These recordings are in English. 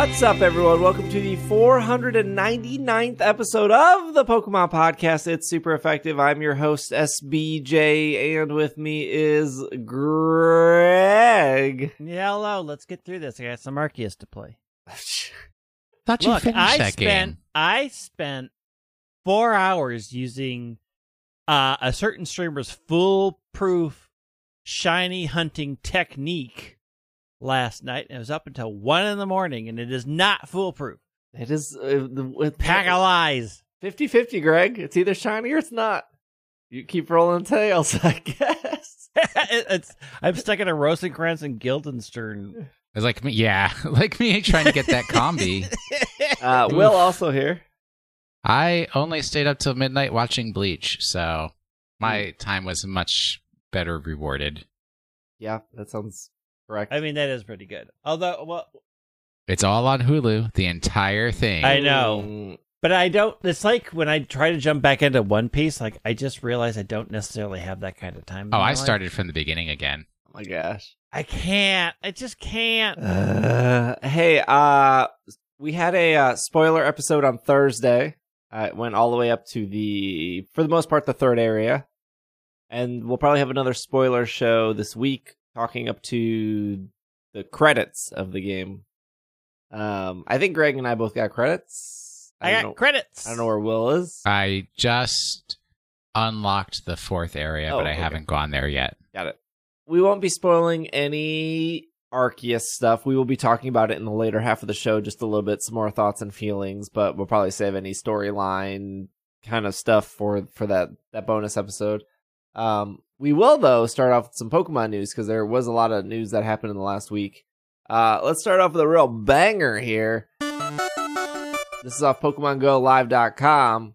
What's up, everyone? Welcome to the 499th episode of the Pokemon Podcast. It's super effective. I'm your host, SBJ, and with me is Greg. Yeah, hello. Let's get through this. I got some Arceus to play. Thought you Look, finished I that spent game. I spent four hours using uh, a certain streamer's foolproof shiny hunting technique last night. And it was up until one in the morning, and it is not foolproof. It is uh, the, with Pack of lies. 50 50, Greg. It's either shiny or it's not. You keep rolling tails, I guess. It- it's I'm stuck in a Rosencrantz and Guildenstern. It's like me, yeah, like me trying to get that combi. Uh, Will also here. I only stayed up till midnight watching Bleach, so my time was much better rewarded. Yeah, that sounds correct. I mean, that is pretty good. Although, well, It's all on Hulu, the entire thing. I know. Mm, But I don't. It's like when I try to jump back into One Piece. Like I just realize I don't necessarily have that kind of time. oh, I life. started from the beginning again. oh my gosh. I can't. I just can't. Uh, hey, uh, we had a uh, spoiler episode on Thursday. Uh, it went all the way up to the, for the most part, the third area. And we'll probably have another spoiler show this week, talking up to the credits of the game. Um, I think Greg and I both got credits. I, don't got know, credits. I don't know where Will is. I just unlocked the fourth area, Oh, but I okay. haven't gone there yet. Got it. We won't be spoiling any Arceus stuff. We will be talking about it in the later half of the show, just a little bit, some more thoughts and feelings, but we'll probably save any storyline kind of stuff for for that that bonus episode. Um, we will though start off with some Pokemon news because there was a lot of news that happened in the last week. Uh, let's start off with a real banger here. This is off PokemonGoLive.com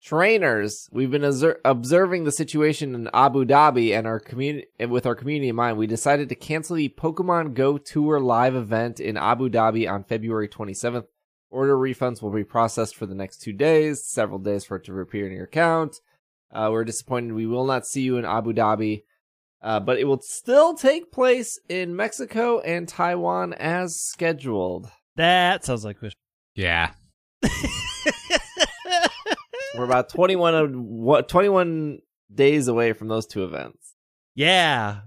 trainers we've been obser- observing the situation in abu dhabi and our community with our community in mind we decided to cancel the pokemon go tour live event in abu dhabi on february 27th order refunds will be processed for the next two days several days for it to appear in your account uh, we're disappointed we will not see you in abu dhabi uh, but it will still take place in mexico and taiwan as scheduled That sounds like wish. Yeah. we're about 21 of what 21 days away from those two events yeah.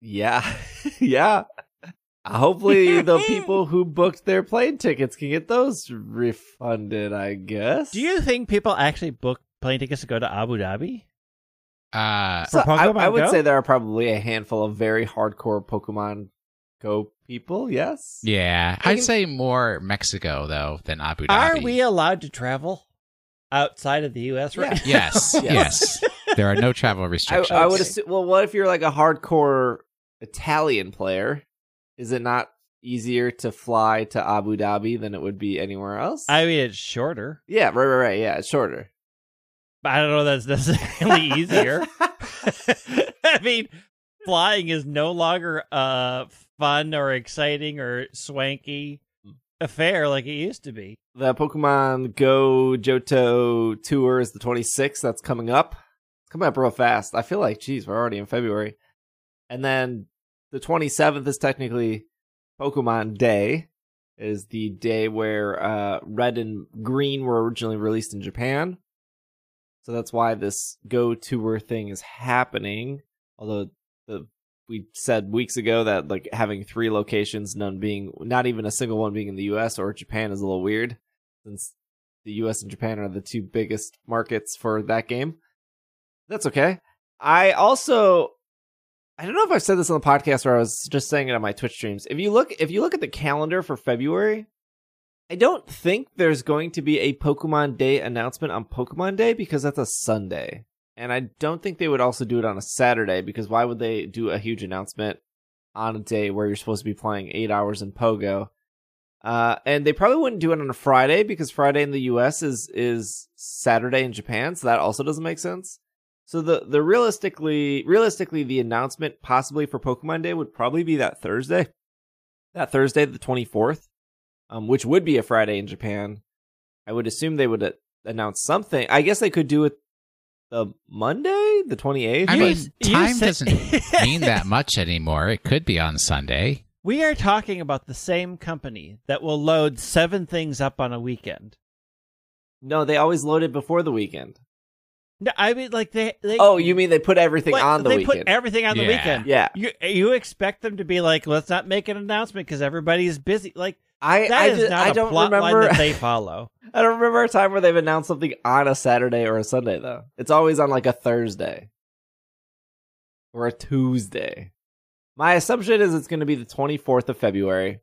Yeah. yeah. Hopefully, the people who booked their plane tickets can get those refunded, I guess. Do you think people actually book plane tickets to go to Abu Dhabi? Uh, So For I, I would Go? say there are probably a handful of very hardcore Pokemon Go people, yes? yeah. I I'd can- say more Mexico though than Abu Dhabi. Are we allowed to travel outside of the U.S. right now? Yes. Yes. yes. There are no travel I, restrictions. I would assume, well, what if you're like a hardcore Italian player? Is it not easier to fly to Abu Dhabi than it would be anywhere else? I mean, it's shorter, yeah, right, right, right. Yeah, it's shorter. I don't know that's necessarily easier. I mean, flying is no longer a fun or exciting or swanky affair like it used to be. the Pokemon Go Johto tour is the 26th. That's coming up. It's coming up real fast. I feel like, geez, we're already in February. And then the 27th is technically Pokemon Day. Is the day where uh, Red and Green were originally released in Japan. So that's why this Go tour thing is happening. Although the we said weeks ago that like having three locations, none being not even a single one being in the U.S. or Japan is a little weird, since the U.S. and Japan are the two biggest markets for that game. That's okay. I also I don't know if I've said this on the podcast or I was just saying it on my Twitch streams. If you look if you look at the calendar for February, I don't think there's going to be a Pokemon Day announcement on Pokemon Day because that's a Sunday. And I don't think they would also do it on a Saturday because why would they do a huge announcement on a day where you're supposed to be playing eight hours in Pogo? Uh, and they probably wouldn't do it on a Friday because Friday in the US is is Saturday in Japan, so that also doesn't make sense. So the the realistically realistically the announcement possibly for Pokemon Day would probably be that Thursday. That Thursday the 24th, um which would be a Friday in Japan. I would assume they would uh, announce something. I guess they could do it the Monday, the 28th. I mean, s- you time said- doesn't mean that much anymore. It could be on Sunday. We are talking about the same company that will load seven things up on a weekend. No, they always load it before the weekend. No, I mean like they. they Oh, you mean they put everything like, on the they weekend? put everything on the Yeah. weekend. yeah, You you expect them to be like, let's not make an announcement because everybody's busy. Like I that I, is not I a don't remember. that they follow. I don't remember a time where they've announced something on a Saturday or a Sunday though. It's always on like a Thursday or a Tuesday. My assumption is it's going to be the 24th of February.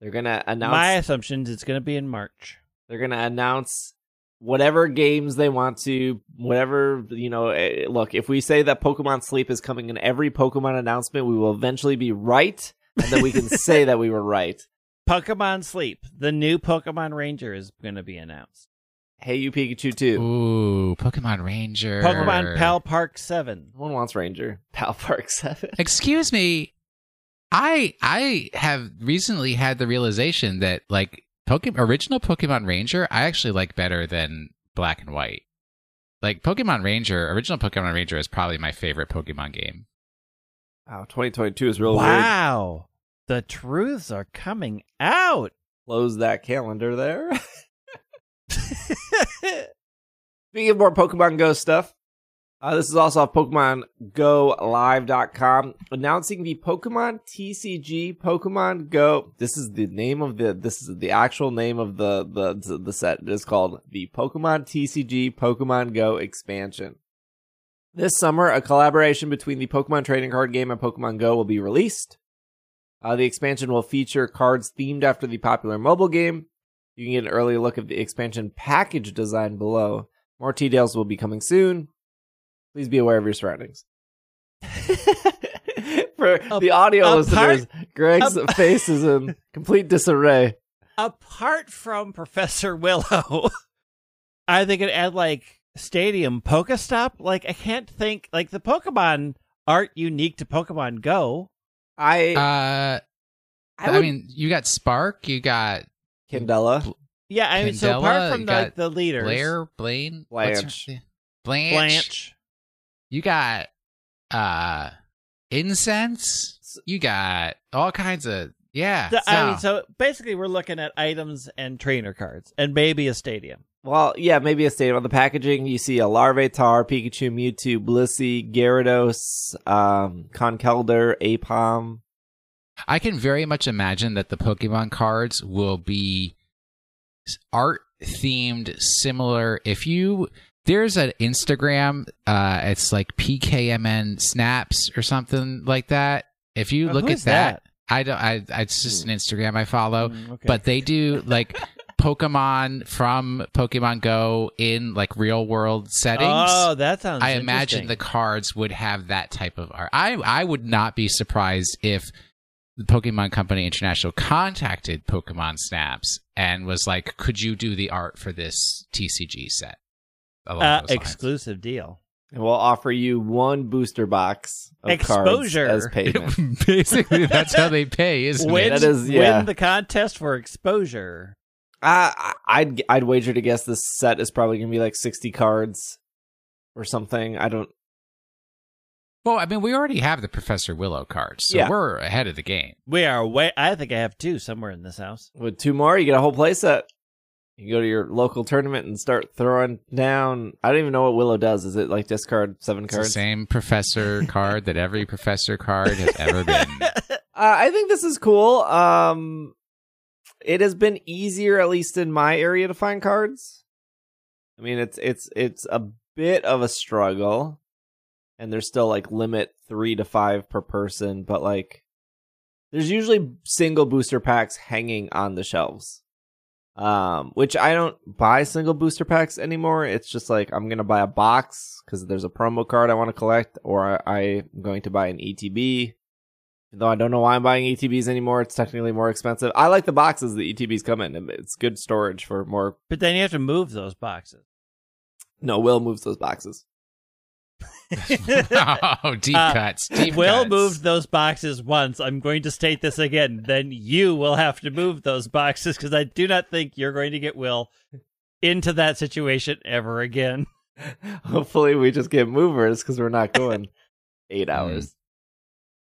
They're going to announce My assumption is it's going to be in March. they're going to announce whatever games they want to, whatever, you know, eh, look, if we say that Pokemon Sleep is coming in every Pokemon announcement, we will eventually be right and then we can say that we were right. Pokemon Sleep, the new Pokemon Ranger is going to be announced. Hey, you Pikachu too. Ooh, Pokemon Ranger. Pokemon Pal Park Seven. No one wants Ranger. Pal Park 7. Excuse me. I I have recently had the realization that like Pokemon original Pokemon Ranger I actually like better than Black and White. Like Pokemon Ranger, original Pokemon Ranger is probably my favorite Pokemon game. Wow, 2022 is real weird. The truths are coming out. Close that calendar there. Speaking of more Pokemon Go stuff, uh, this is also off PokemonGoLive.com announcing the Pokemon TCG Pokemon Go. This is the name of the. This is the actual name of the the the set. It is called the Pokemon TCG Pokemon Go expansion. This summer, a collaboration between the Pokemon trading card game and Pokemon Go will be released. Uh, the expansion will feature cards themed after the popular mobile game. You can get an early look at the expansion package design below. More details will be coming soon. Please be aware of your surroundings. For A- the audio listeners, Greg's a- face is in complete disarray. Apart from Professor Willow, are they going to add like Stadium Pokestop? Like I can't think. Like the Pokemon aren't unique to Pokemon Go. I, Uh I, I, mean, you got Spark, you got Candela. Yeah, I mean, so apart from you like the leaders, Blair, Blaine, what's her- Blanche. Blanche. Blanche, You got uh incense. You got all kinds of yeah. The- I mean, so- so basically, we're looking at items and trainer cards, and maybe a stadium. Well, yeah, maybe a stadium. On the packaging, you see a Larvitar, Pikachu, Mewtwo, Blissey, Gyarados, um, Conkeldurr, Aipom. I can very much imagine that the Pokemon cards will be art themed similar if you there's an Instagram uh it's like PKMN snaps or something like that. If you Uh, look at is that, I don't I it's just an Instagram I follow, Mm, okay. but they do like Pokemon from Pokemon Go in like real world settings. oh, that sounds. I imagine the cards would have that type of art. I I would not be surprised if the Pokemon Company International contacted Pokemon Snaps and was like, "Could you do the art for this TCG set?" Uh, exclusive deal. And we'll offer you one booster box of Exposure. cards as payment. Basically, that's how they pay, isn't Win, it? That is- yeah. win the contest for exposure. Uh, I- I'd I'd wager to guess this set is probably gonna be like sixty cards or something. I don't. Well, I mean, we already have the Professor Willow cards, so Yeah. we're ahead of the game. We are way. I think I have two somewhere in this house. With two more, you get a whole playset. You go to your local tournament and start throwing down. I don't even know what Willow does. Is it like discard seven It's the cards? same Professor card that every Professor card has ever been. Uh, I think this is cool. Um, it has been easier, at least in my area, to find cards. I mean, it's it's it's a bit of a struggle, and there's still like limit three to five per person, but like there's usually single booster packs hanging on the shelves. Um, which I don't buy single booster packs anymore. It's just like I'm gonna buy a box because there's a promo card I want to collect, or I, I'm going to buy an ETB. Though I don't know why I'm buying ETBs anymore. It's technically more expensive. I like the boxes the ETBs come in. It's good storage for more. But then you have to move those boxes. No, Will moves those boxes. oh, deep Uh, cuts. Deep Will cuts. moved those boxes once. I'm going to state this again. Then you will have to move those boxes because I do not think you're going to get Will into that situation ever again. Hopefully, we just get movers because we're not going eight hours.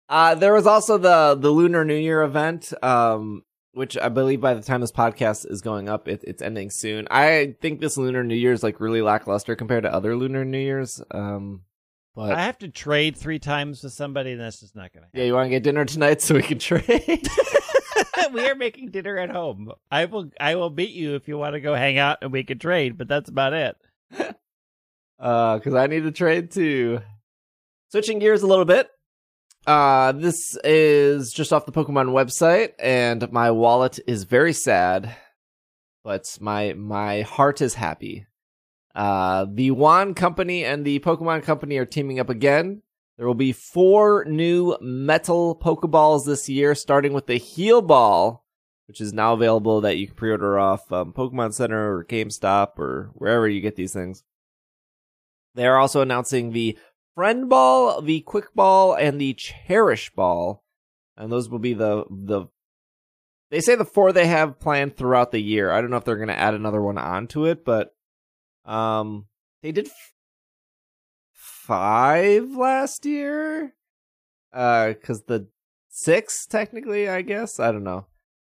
Uh, there was also the the Lunar New Year event, um, which I believe by the time this podcast is going up, it, it's ending soon. I think this Lunar New Year is like really lackluster compared to other Lunar New Years. Um, but I have to trade three times with somebody, and that's just not going to Happen. yeah, you want to get dinner tonight so we can trade? we are making dinner at home. I will. I will meet you if you want to go hang out and we can trade. But that's about it. uh, because I need to trade too. Switching gears a little bit. Uh, this is just off the Pokemon website, and my wallet is very sad, but my my heart is happy. Uh, the Wand Company and the Pokemon Company are teaming up again. There will be four new metal Pokeballs this year, starting with the Heal Ball, which is now available that you can pre-order off um, Pokemon Center or GameStop or wherever you get these things. They are also announcing the Friend Ball, the Quick Ball, and the Cherish Ball, and those will be the the. They say the four they have planned throughout the year. I don't know if they're going to add another one onto it, but um, they did f- five last year. Uh, because the six technically, I guess I don't know,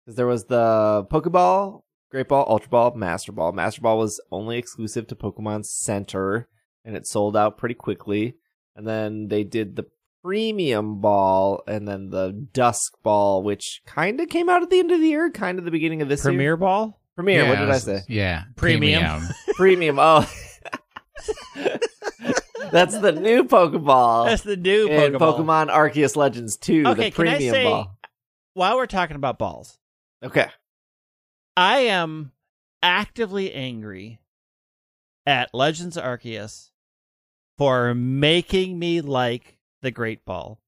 because there was the Pokeball, Great Ball, Ultra Ball, Master Ball. Master Ball was only exclusive to Pokemon Center, and it sold out pretty quickly. And then they did the Premium Ball, and then the Dusk Ball, which kind of came out at the end of the year, kind of the beginning of this year. Premier ball. Premiere. what Yeah, did I say? Yeah, Premium. Premium. Oh, that's the new Pokeball. That's the new Pokeball. Pokemon Arceus Legends 2, Okay, the can I Premium say- Ball. While we're talking about balls, Okay. I am actively angry at Legends Arceus for making me like the Great Ball.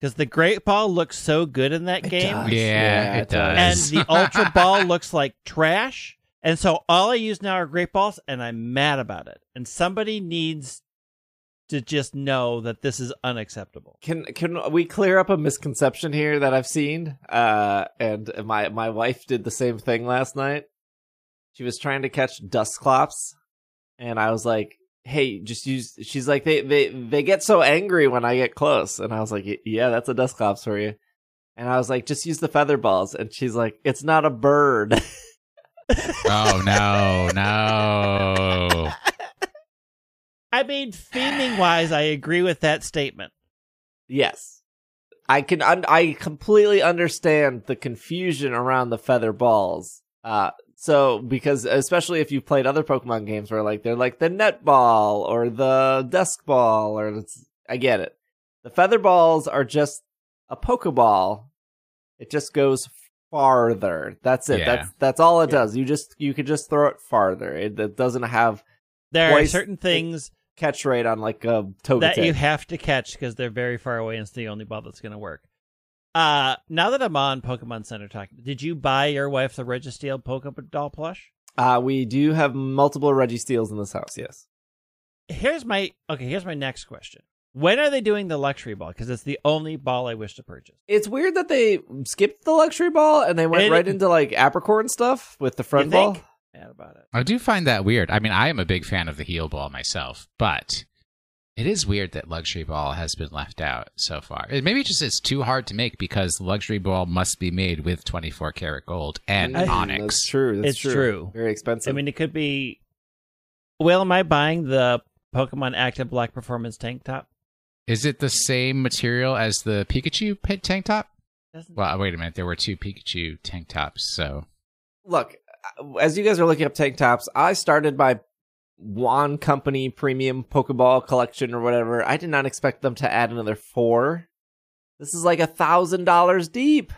Because the Great Ball looks so good in that It game, does. Yeah, it does. and the Ultra Ball looks like trash. And so all I use now are Great Balls, and I'm mad about it. And somebody needs to just know that this is unacceptable. Can can we clear up a misconception here that I've seen? Uh, and my my wife did the same thing last night. She was trying to catch Dusclops, and I was like, "Hey, just use." She's like, "They they they get so angry when I get close," and I was like, "Yeah, that's a Dusclops for you." And I was like, "Just use the feather balls," and she's like, "It's not a bird." oh no, no. I mean, theming wise, I agree with that statement. Yes. I can un- I completely understand the confusion around the feather balls. Uh so because especially if you've played other Pokemon games where like they're like the netball or the desk ball or it's, I get it. The feather balls are just a Pokeball. It just goes farther. That's it. Yeah. That's that's all it does. You just you could just throw it farther. It, it doesn't have There are certain things catch rate on like a Togetic. that you have to catch because they're very far away and it's the only ball that's going to work. Uh, now that I'm on Pokemon Center talking, did you buy your wife the Registeel Pokemon doll plush? Uh, we do have multiple Registeels in this house. Yes. Here's my okay. Here's my next question: When are they doing the luxury ball? Because it's the only ball I wish to purchase. It's weird that they skipped the luxury ball and they went It- right into like apricorn stuff with the front You ball. Mad about it. I do find that weird. I mean, I am a big fan of the Heal Ball myself, but it is weird that luxury ball has been left out so far. It- Maybe it's just it's too hard to make because luxury ball must be made with 24 karat gold and Mm, onyx. That's true. That's It's true. Very expensive. I mean, it could be. Well, am I buying the Pokemon Active Black Performance tank top? Is it the same material as the Pikachu pit tank top? Doesn't Well, wait a minute. There were two Pikachu tank tops, so look, uh, as you guys are looking up tank tops, I started my Wand Company Premium Pokeball collection or whatever. I did not expect them to add another four. This is like a thousand dollars deep.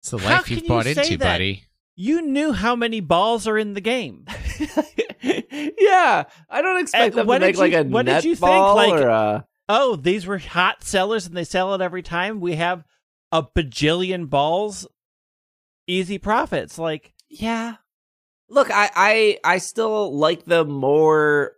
it's the life you've bought say into, that? buddy. you knew how many balls are in the game? yeah, I don't expect And them what to make did like you- a what did net you think, like- or a. oh, these were hot sellers and they sell it every time. We have a bajillion balls, easy profits. Like, Yeah. Look, I, I I still like them more.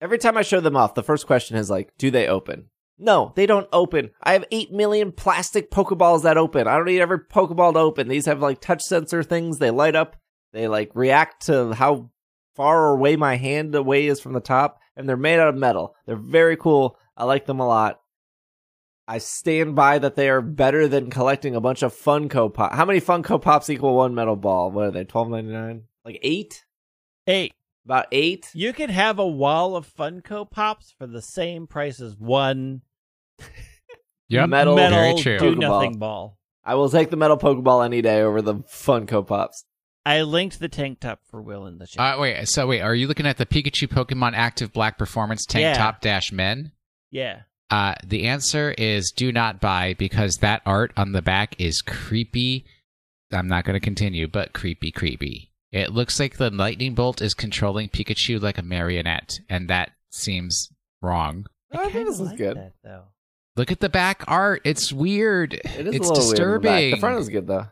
Every time I show them off, the first question is like, do they open? No, they don't open. I have 8 million plastic Pokeballs that open. I don't need every Pokeball to open. These have like touch sensor things. They light up. They like react to how far away my hand away is from the top. And they're made out of metal. They're very cool. I like them a lot. I stand by that they are better than collecting a bunch of Funko Pop. How many Funko Pops equal one metal ball? What are they? Twelve ninety nine? Like eight? Eight. About eight? you can have a wall of Funko Pops for the same price as one Yep. Metal- metal do Pokeball. nothing ball. I will take the metal Pokeball any day over the Funko Pops. I linked the tank top for Will in the chat. Uh, wait, so wait, are you looking at the Pikachu Pokemon Active Black Performance Tank Yeah. Top Dash Men? yeah. Uh, the answer is do not buy because that art on the back is creepy. I'm not going to continue, but creepy, creepy. It looks like the lightning bolt is controlling Pikachu like a marionette, and that seems wrong. I think kinda this is like good. That, though. Look at the back art. It's weird. It is it's a little disturbing. weird. The, the front is good though.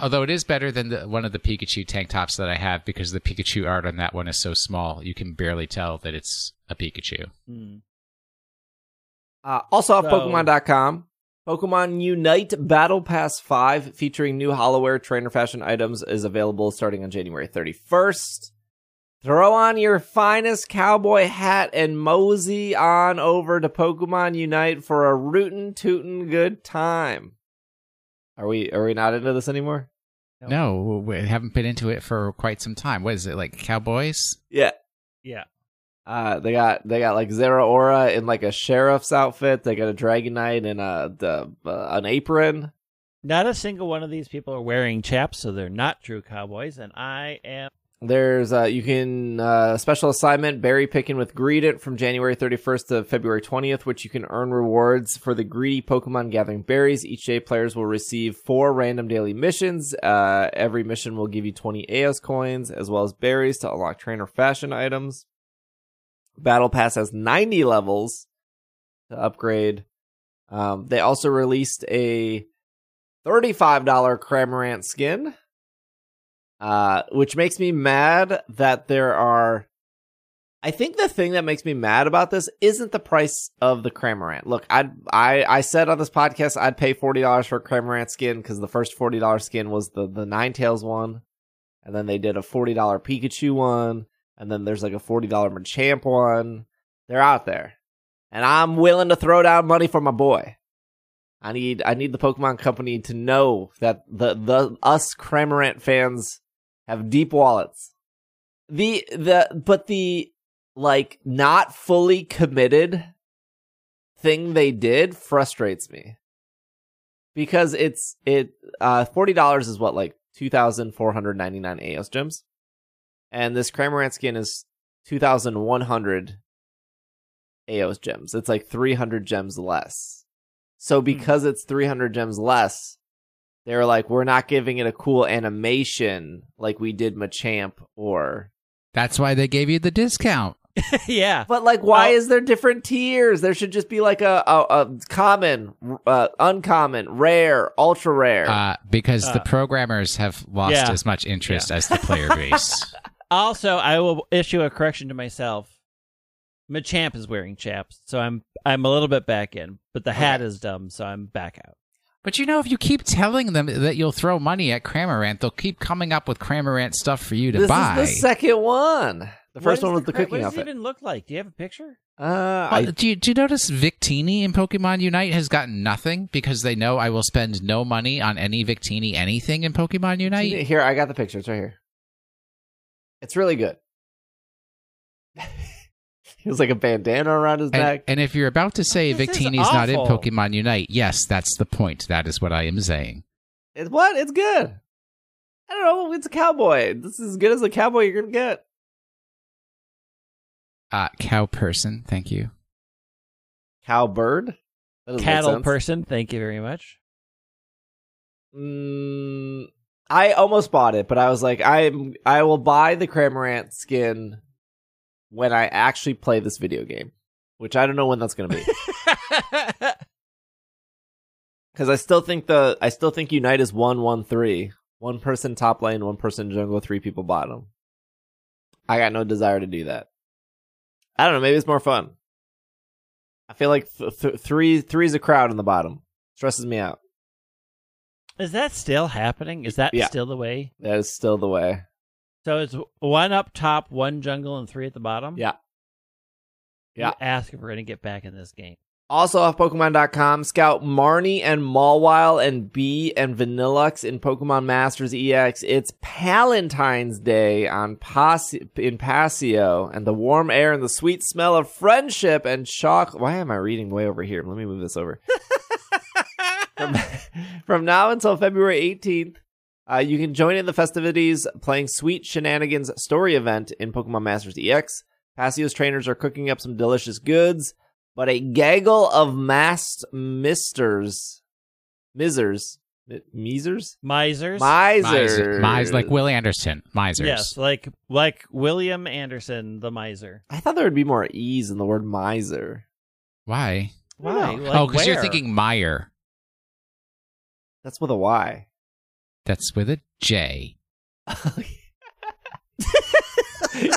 Although it is better than the, one of the Pikachu tank tops that I have because the Pikachu art on that one is so small, you can barely tell that it's a Pikachu. Hmm. Uh, also off So- Pokemon.com, Pokemon Unite Battle Pass 5 featuring new Holowear trainer fashion items is available starting on January 31st. Throw on your finest cowboy hat and mosey on over to Pokemon Unite for a rootin' tootin' good time. Are we are we not into this anymore? No, we haven't been into it for quite some time. What is it like, Cowboys? Yeah. Yeah. Uh, they got they got like Zeraora in like a sheriff's outfit. They got a Dragonite in a the uh, an apron. Not a single one of these people are wearing chaps, so they're not true cowboys, and I am. There's uh you can uh special assignment berry picking with Greedent from January 31st to February 20th, which you can earn rewards for the greedy Pokemon gathering berries. Each day players will receive four random daily missions. Uh every mission will give you 20 Aeos coins as well as berries to unlock trainer fashion items. Battle Pass has 90 levels to upgrade. Um they also released a $35 Cramorant skin uh, which makes me mad that there are. I think the thing that makes me mad about this isn't the price of the Cramorant. Look, I I I said on this podcast I'd pay forty dollars for a Cramorant skin because the first forty dollars skin was the the Ninetales one, and then they did a forty dollar Pikachu one, and then there's like a forty dollar Machamp one. They're out there, and I'm willing to throw down money for my boy. I need I need the Pokemon Company to know that the the us Cramorant fans have deep wallets. The the but the like not fully committed thing they did frustrates me. Because it's it uh forty dollars is what like two thousand four hundred ninety nine Aeos gems. And this Cramorant skin is two thousand one hundred Aeos gems. It's like three hundred gems less. So because it's 300 gems less, they're like, we're not giving it a cool animation like we did Machamp or. That's why they gave you the discount. yeah. But like, why Well- is there different tiers? There should just be like a, a, a common, uh, uncommon, rare, ultra rare. Uh, because the Uh, programmers have lost yeah. as much interest as the player base. Also, I will issue a correction to myself. Machamp is wearing chaps, so I'm I'm a little bit back in, but the hat is dumb, so I'm back out. But you know, if you keep telling them that you'll throw money at Cramorant, they'll keep coming up with Cramorant stuff for you to this buy. is the second one. The first What one is was the cra- cooking What does it outfit. even look like? Do you have a picture? Uh, Well, I, do, you, do you notice Victini in Pokemon Unite has gotten nothing because they know I will spend no money on any Victini anything in Pokemon Unite? here, I got the picture. It's right here. It's really good. he was like a bandana around his And, neck. and if you're about to say This is Victini's not in. Pokemon Unite, yes, that's the point. That is what I am saying. It's what? It's good. I don't know. It's a cowboy. This is as good as a cowboy you're gonna get. Uh, cow person, thank you. Cowbird. That Cattle person, thank you very much. Mm, I almost bought it, but I was like, I'm. I will buy the Cramorant skin when I actually play this video game, which I don't know when that's gonna be. Because I still think the I still think Unite is one one three, one person top lane, one person jungle, three people bottom. I got no desire to do that. I don't know. Maybe it's more fun. I feel like th- th- three is a crowd in the bottom. Stresses me out. Is that still happening? Is that Yeah. still the way? That is still the way. So it's one up top, one jungle, and three at the bottom. Yeah. Yeah. You ask if we're gonna get back in this game. Also off Pokemon.com, scout Marnie and Mawile and B and Vanilluxe in Pokemon Masters EX. It's Palentine's Day on Pas- in Pasio, and the warm air and the sweet smell of friendship and chocolate. Why am I reading way over here? Let me move this over. from, from now until February 18th, uh, you can join in the festivities playing Sweet Shenanigans story event in Pokemon Masters EX. Pasio's trainers are cooking up some delicious goods, but a gaggle of masked misters, misers, mi- misers, Misers. misers, Miser, Miser, like Will Anderson. Misers. Yes, like like William Anderson, the miser. I thought there would be more e's in the word miser. Why? Why? Like oh, because you're thinking Meyer. That's with a Y. That's with a J.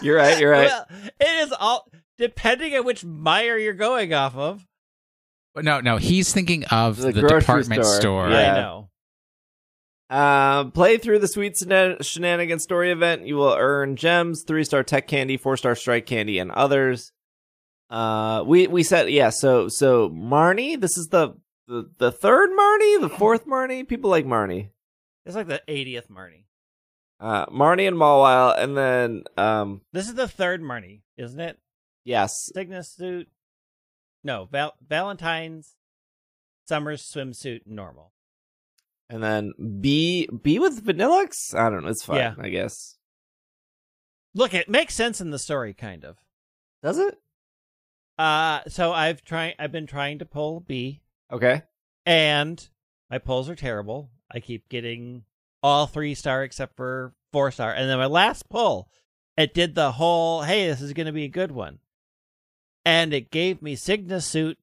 you're right. You're right. Well, it is all depending on which Meyer you're going off of. No, no, he's thinking of The the, department store. store. Yeah. I know. Uh, play through the Sweet Shena- Shenanigan story event. You will earn gems, three star tech candy, four star strike candy, and others. Uh, we we said yeah. So so Marnie, this is the the, the third Marnie, the fourth Marnie. People like Marnie. It's like the 80th Marnie. Uh, Marnie and Mawile, and then um, This is the third Marnie, isn't it? yes, Sygna Suit. No, Val- Valentine's, Summer's swimsuit, normal. and then B B with Vanilluxe. I don't know. It's fine. Yeah. I guess. Look, it makes sense in the story, kind of. Does it? Uh, so I've tried. I've been trying to pull B, Okay. and my pulls are terrible. I keep getting all three star except for four star, and then my last pull, it did the whole "Hey, this is going to be a good one," and it gave me Sygna Suit,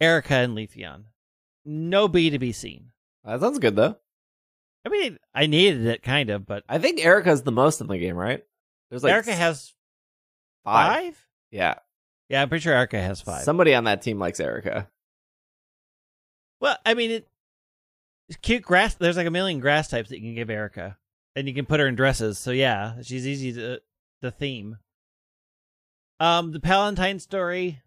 Erica, and Leafeon. No B to be seen. That sounds good though. I mean, I needed it kind of, but I think Erica's the most in the game, right? There's like Erica has five. five. Yeah. Yeah, I'm pretty sure Erica has five. Somebody on that team likes Erica. Well, I mean, it, it's cute grass. There's like a million grass types that you can give Erica, and you can put her in dresses. So yeah, she's easy to the theme. Um, the Palatine story,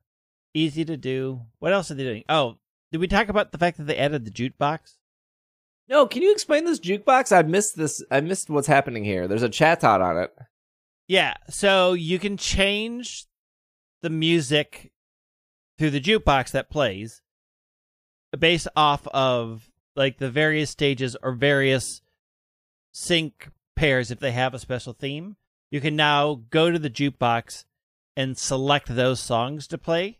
easy to do. What else are they doing? Oh, did we talk about the fact that they added the jukebox? No, can you explain this jukebox? I missed this. I missed what's happening here. There's a Chatot on it. Yeah, so you can change the music through the jukebox that plays based off of like the various stages or various sync pairs if they have a special theme. You can now go to the jukebox and select those songs to play.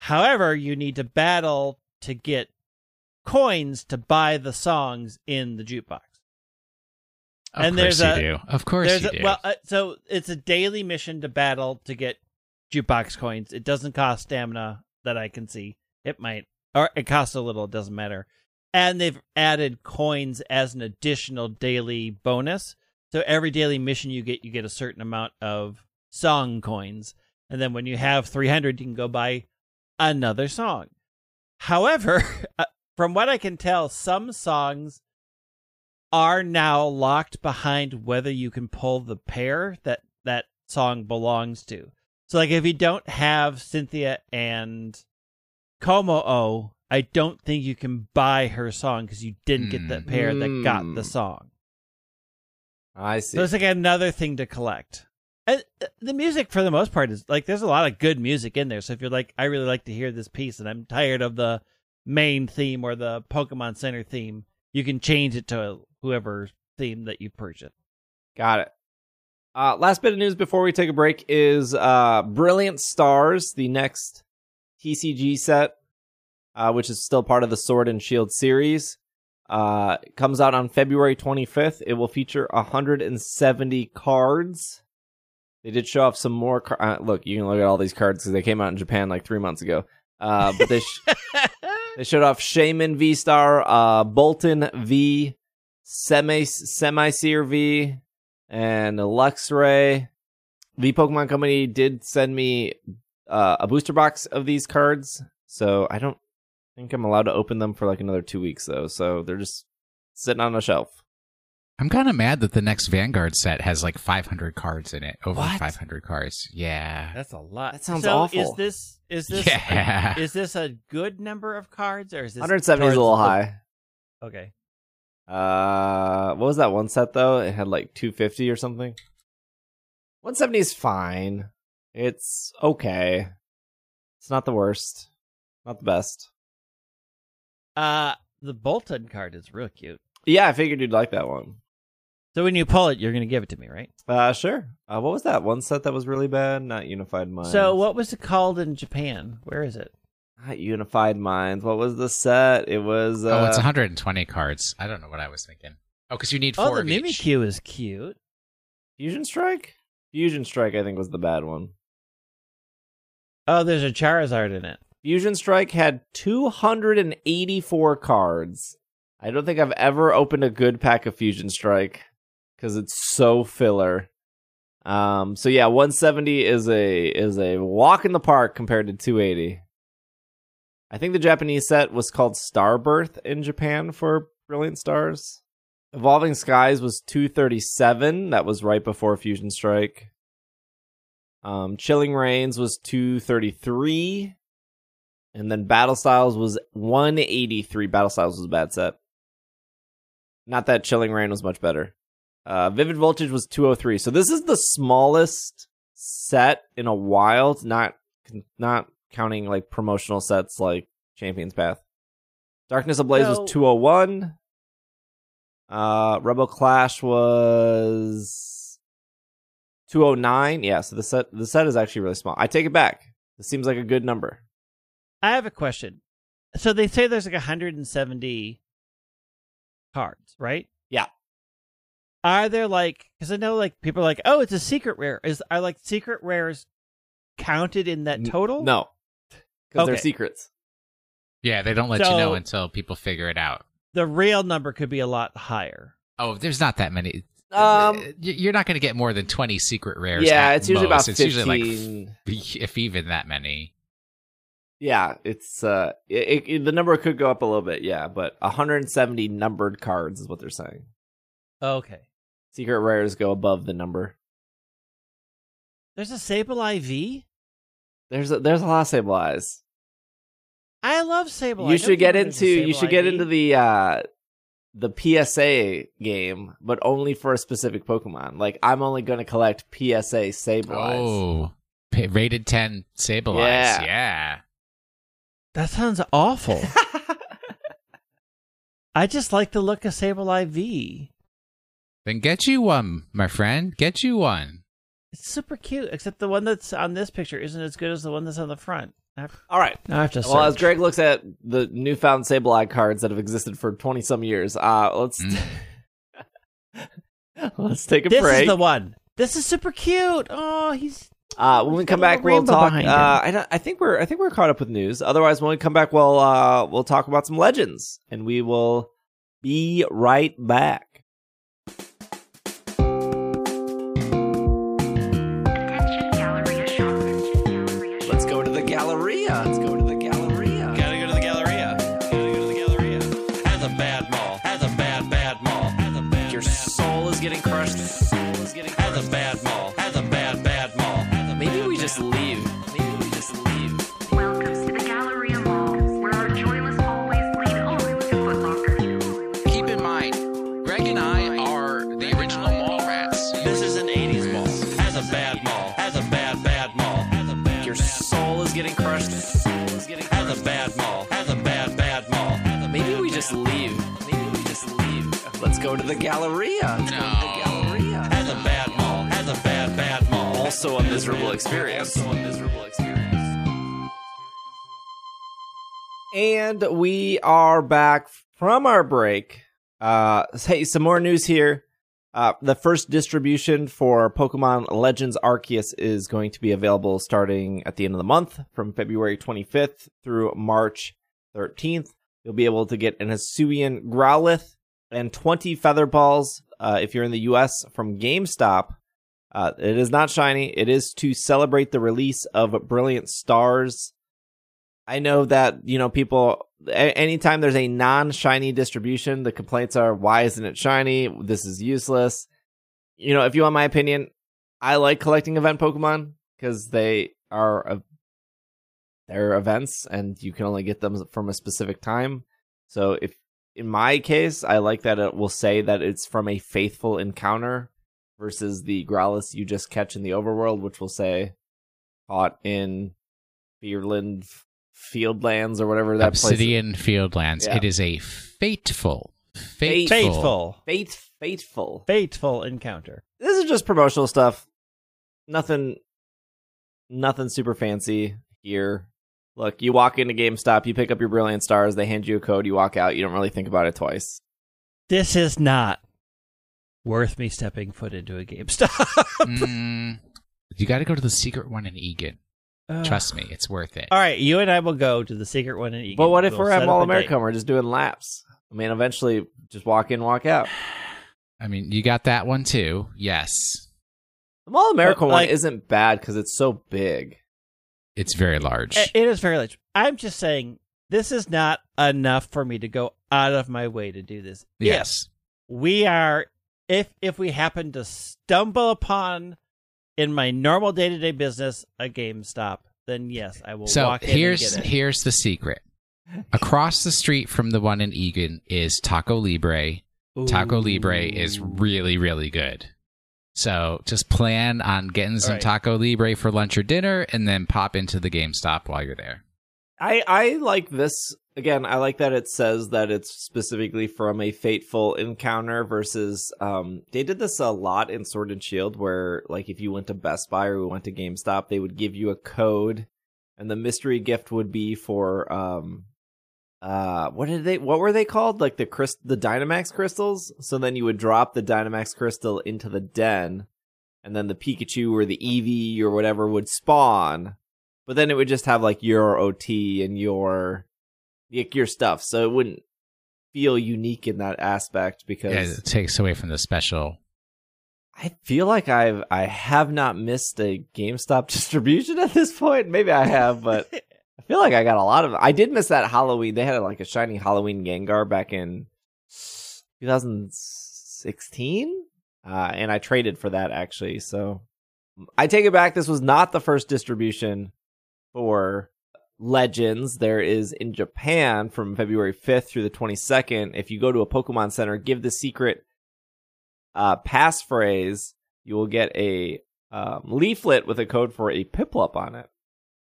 However, you need to battle to get coins to buy the songs in the jukebox. Of And course there's you a- do. Of course There's you a, do. well, uh, so it's a daily mission to battle to get jukebox coins. It doesn't cost stamina that I can see. It might, or it costs a little. It doesn't matter. And they've added coins as an additional daily bonus. So every daily mission you get, you get a certain amount of song coins, and then when you have 300, you can go buy another song. However, uh, from what I can tell, some songs are now locked behind whether you can pull the pair that that song belongs to. So like if you don't have Cynthia and Como I don't think you can buy her song because you didn't get the pair that got the song. I see. So it's like another thing to collect. And uh, the music, for the most part, is like there's a lot of good music in there. So if you're like, I really like to hear this piece, and I'm tired of the main theme or the Pokemon Center theme, you can change it to whoever theme that you purchase. Got it. Uh, last bit of news before we take a break is uh, Brilliant Stars, the next TCG set, uh, which is still part of the Sword and Shield series. Uh, comes out on February 25th. It will feature 170 cards. They did show off some more. Car- uh, look, you can look at all these cards because they came out in Japan like three months ago. Uh, but they sh- they showed off Shaymin V Star, uh, Boltund V, Semi Semi Seer V, and Luxray. The Pokemon Company did send me uh, a booster box of these cards, so I don't think I'm allowed to open them for like another two weeks though. So they're just sitting on a shelf. I'm kind of mad that the next Vanguard set has like 500 cards in it. Over What? 500 cards. Yeah. That's a lot. That sounds so awful. Is this is this Yeah. is this a good number of cards or is this 170 is a little the- high. Okay. Uh, what was that one set though? It had like 250 or something. 170 is fine. It's okay. It's not the worst. Not the best. Uh the Boltund card is real cute. Yeah, I figured you'd like that one. So when you pull it, you're gonna give it to me, right? Uh, sure. Uh, what was that one set that was really bad? Not Unified Minds. So what was it called in Japan? Where is it? Not Unified Minds. What was the set? It was. Uh, oh, it's 120 cards. I don't know what I was thinking. Oh, because you need four. Oh, the of each. Mimikyu is cute. Fusion Strike. Fusion Strike, I think, was the bad one. Oh, there's a Charizard in it. Fusion Strike had 284 cards. I don't think I've ever opened a good pack of Fusion Strike because it's so filler. Um, so yeah, 170 is a is a walk in the park compared to 280. I think the Japanese set was called Starbirth in Japan for Brilliant Stars. Evolving Skies was 237. That was right before Fusion Strike. Um, Chilling Reigns was 233. And then Battle Styles was 183. Battle Styles was a bad set. Not that Chilling Reign was much better. Uh, Vivid Voltage was 203. So this is the smallest set in a while, not not counting like promotional sets like Champions Path. Darkness Ablaze So- was 201. Uh, Rebel Clash was 209. Yeah, so the set the set is actually really small. I take it back. This seems like a good number. I have a question. So they say there's like 170 cards, right? Yeah. Are there like because I know like people are like, oh, it's a secret rare. Is are like secret rares counted in that N- total? No, because they're secrets. Yeah, they don't let you know until people figure it out. The real number could be a lot higher. Oh, there's not that many. Um, you're not going to get more than 20 secret rares. yeah, at it's usually most. about It's fifteen. usually like, if even that many. yeah, it's uh, it, it, the number could go up a little bit. Yeah, but 170 numbered cards is what they're saying. Okay. Secret rares go above the number. There's a Sableye V. There's a, there's a lot of Sableyes. I love Sable. you should get know there's a into you Sable should get into the uh the PSA game, but only for a specific Pokemon. Like I'm only going to collect PSA Sable Oh, pa- rated 10 Sableye. Yeah. Yeah. That sounds awful. I just like the look of Sableye V. Then get you one, my friend. Get you one. It's super cute, except the one that's on this picture isn't as good as the one that's on the front. I have, All right. now I have to Well, as search. Greg looks at the newfound Sableye cards that have existed for 20 some years, uh, let's Mm. let's take a this break. This is the one. This is super cute. Oh, he's uh, when we come back, we'll talk. Uh. I, I think we're I think we're caught up with news. Otherwise, when we come back, we'll uh, we'll talk about some legends, and we will be right back. Galleria. Let's go to No. the Galleria. Has a bad mall. Has a bad bad mall. Also a miserable experience. Also a miserable experience. And we are back from our break. Uh, hey, some more news here. Uh, the first distribution for Pokemon Legends Arceus is going to be available starting at the end of the month from February 25th through March 13th. You'll be able to get an Hisuian Growlithe and 20 Feather Balls uh, if you're in the US from GameStop. Uh, it is not shiny. It is to celebrate the release of Brilliant Stars. I know that you know people a- anytime there's a non-shiny distribution, the complaints are, "Why isn't it shiny? This is useless." You know, if you want my opinion, I like collecting event Pokemon because they are a, they're events, and you can only get them from a specific time. So, if in my case, I like that it will say that it's from a faithful encounter versus the Growlithe you just catch in the overworld, which will say caught in Fearland Fieldlands or whatever that place. is. Obsidian Fieldlands. Yeah. It is a fateful, fateful, fateful, Faith, faithful. Fateful encounter. This is just promotional stuff. Nothing, nothing super fancy here. Look, you walk into GameStop, you pick up your Brilliant Stars, they hand you a code, you walk out, you don't really think about it twice. This is not worth me stepping foot into a GameStop. Mm, you got to go to the secret one in Eagan. Ugh. Trust me, it's worth it. All right, you and I will go to the secret one in Eagan. But what if We'll we're at Mall America and we're just doing laps? I mean, eventually, just walk in, walk out. I mean, you got that one too. Yes, The Mall America But, one isn't bad because it's so big. It's very large. It- is very large. I'm just saying this is not enough for me to go out of my way to do this. yes, If we are if if we happen to stumble upon in my normal day to day business a GameStop, then yes, I will so walk in here's and get it. here's the secret. Across the street from the one in Eagan is Taco Libre. Taco Libre is really, really good. So just plan on getting some Alright. Taco Libre for lunch or dinner and then pop into the GameStop while you're there. I I like this again. I like that it says that it's specifically from a fateful encounter versus um they did this a lot in Sword and Shield where like if you went to Best Buy or we went to GameStop, they would give you a code and the mystery gift would be for um uh what did they what were they called like the crys- the dynamax crystals so then you would drop the dynamax crystal into the den and then the pikachu or the eevee or whatever would spawn but then it would just have like your ot and your like your stuff so it wouldn't feel unique in that aspect because Yeah, it takes away from the special. I feel like I've I have not missed a GameStop distribution at this point. Maybe I have, but I feel like I got a lot of. I did miss that Halloween. They had like a shiny Halloween Gengar back in 2016, uh, and I traded for that actually. So I take it back. This was not the first distribution for Legends. There is in Japan from February 5th through the 22nd. If you go to a Pokemon Center, give the secret uh, passphrase, you will get a um, leaflet with a code for a Piplup on it.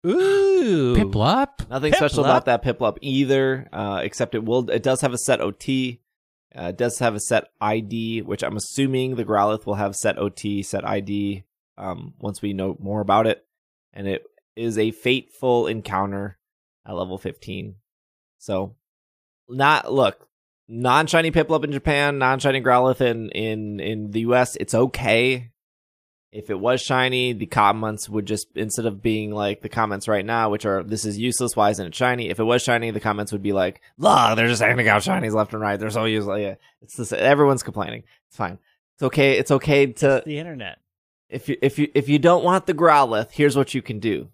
Ooh. Piplup? Nothing special about that Piplup either, uh, except it will. It does have a set OT. Uh, it does have a set ID, which I'm assuming the Growlithe will have set OT, set ID. Um, once we know more about it, and it is a fateful encounter at level 15. So, not look non shiny Piplup in Japan, non shiny Growlithe in in in the US. It's okay. If it was shiny, the comments would just instead of being like the comments right now, which are "this is useless, why isn't it shiny?" If it was shiny, the comments would be like, "Look, they're just handing out shinies left and right. They're so useless." Yeah, it's the everyone's complaining. It's fine. It's okay. It's okay to the internet. if you if you if you don't want the Growlithe, here's what you can do: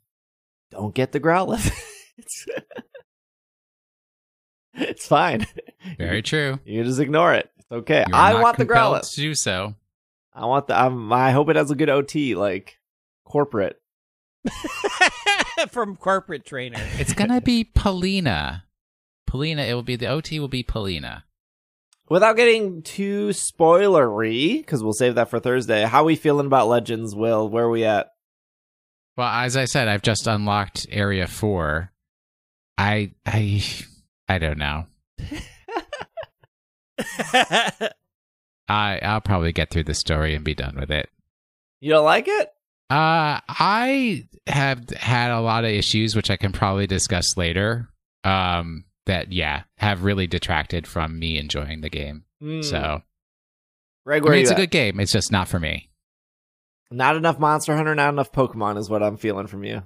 don't get the Growlithe. it's, it's fine. Very true. You can just ignore it. It's okay. You're I not want the compelled Growlithe. to do so. I want the. I'm, I hope it has a good OT, like corporate. From corporate trainer. It's gonna be Polina. Polina. It will be the OT. Will be Polina. Without getting too spoilery, because we'll save that for Thursday. How we feeling about Legends? Will where are we at? Well, as I said, I've just unlocked Area Four. I I I don't know. I I'll probably get through the story and be done with it. You don't like it? Uh, I have had a lot of issues, which I can probably discuss later. Um, that yeah, have really detracted from me enjoying the game. Hmm. So Greg, I mean, it's a good game. It's just not for me. Not enough Monster Hunter, not enough Pokemon is what I'm feeling from you.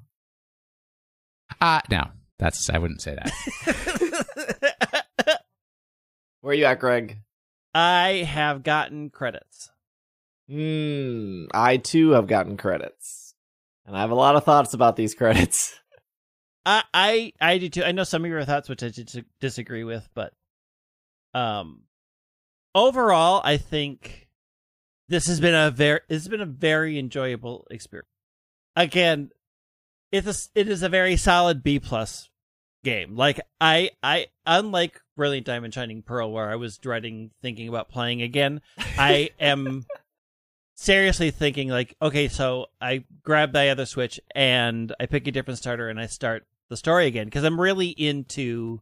Uh no, that's I wouldn't say that. Where are you at, Greg? I have gotten credits. Hmm. I too have gotten credits, and I have a lot of thoughts about these credits. I, I I do too. I know some of your thoughts, which I disagree with, but um, overall, I think this has been a very it's been a very enjoyable experience. Again, it's a, it is a very solid B plus game. Like I I unlike Brilliant Diamond Shining Pearl, where I was dreading thinking about playing again, I am seriously thinking like, okay, so I grab the other Switch and I pick a different starter and I start the story again because I'm really into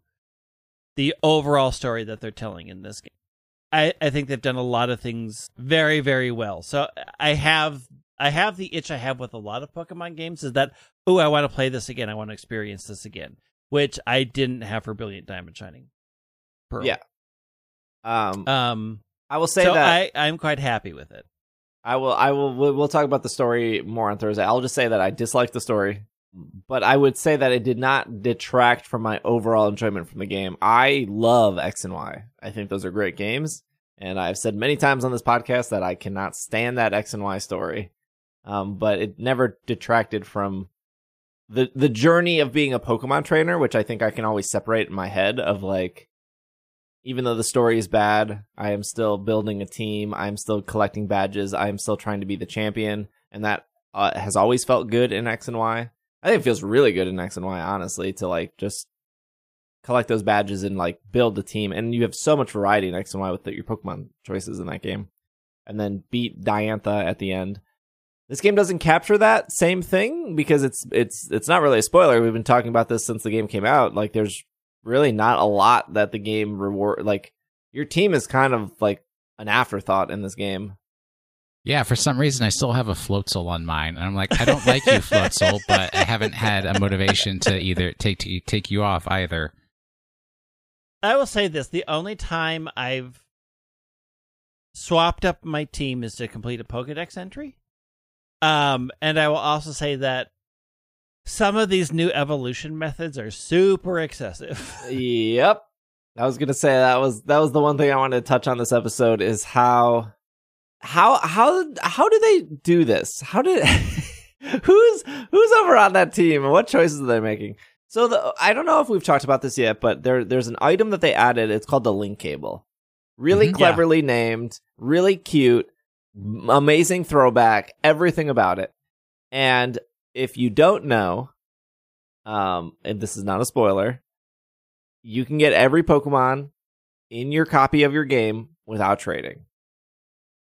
the overall story that they're telling in this game. I, I think they've done a lot of things very, very well. So I have I have the itch I have with a lot of Pokemon games is that oh I want to play this again. I want to experience this again, which I didn't have for Brilliant Diamond Shining. Pearl. Yeah. Um, Um. I will say so that I I'm quite happy with it. I will. I will. We'll, talk about the story more on Thursday. I'll just say that I disliked the story, but I would say that it did not detract from my overall enjoyment from the game. I love X and Y. I think those are great games, and I've said many times on this podcast that I cannot stand that X and Y story. Um, but it never detracted from the the journey of being a Pokemon trainer, which I think I can always separate in my head of like even though the story is bad, I am still building a team. I am still collecting badges. I am still trying to be the champion, and that uh, has always felt good in X and Y. I think it feels really good in X and Y, honestly, to like just collect those badges and like build the team. And you have so much variety in X and Y with the, your Pokemon choices in that game, and then beat Diantha at the end. This game doesn't capture that same thing because it's it's it's not really a spoiler. We've been talking about this since the game came out. Like there's really not a lot that the game reward like your team is kind of like an afterthought in this game. Yeah, for some reason I still have a Floatzel on mine, and I'm like, I don't like you, Floatzel, but I haven't had a motivation to either take to take you off either. I will say this: the only time I've swapped up my team is to complete a Pokedex entry. Um, and I will also say that some of these new evolution methods are super excessive. yep. I was gonna say that was that was the one thing I wanted to touch on this episode is how how how how do they do this? How did who's who's over on that team and what choices are they making? So the I don't know if we've talked about this yet, but there there's an item that they added. It's called the link cable. Really Mhm, yeah. cleverly named, really cute, amazing throwback, everything about it. And if you don't know, um, and this is not a spoiler, you can get every Pokemon in your copy of your game without trading.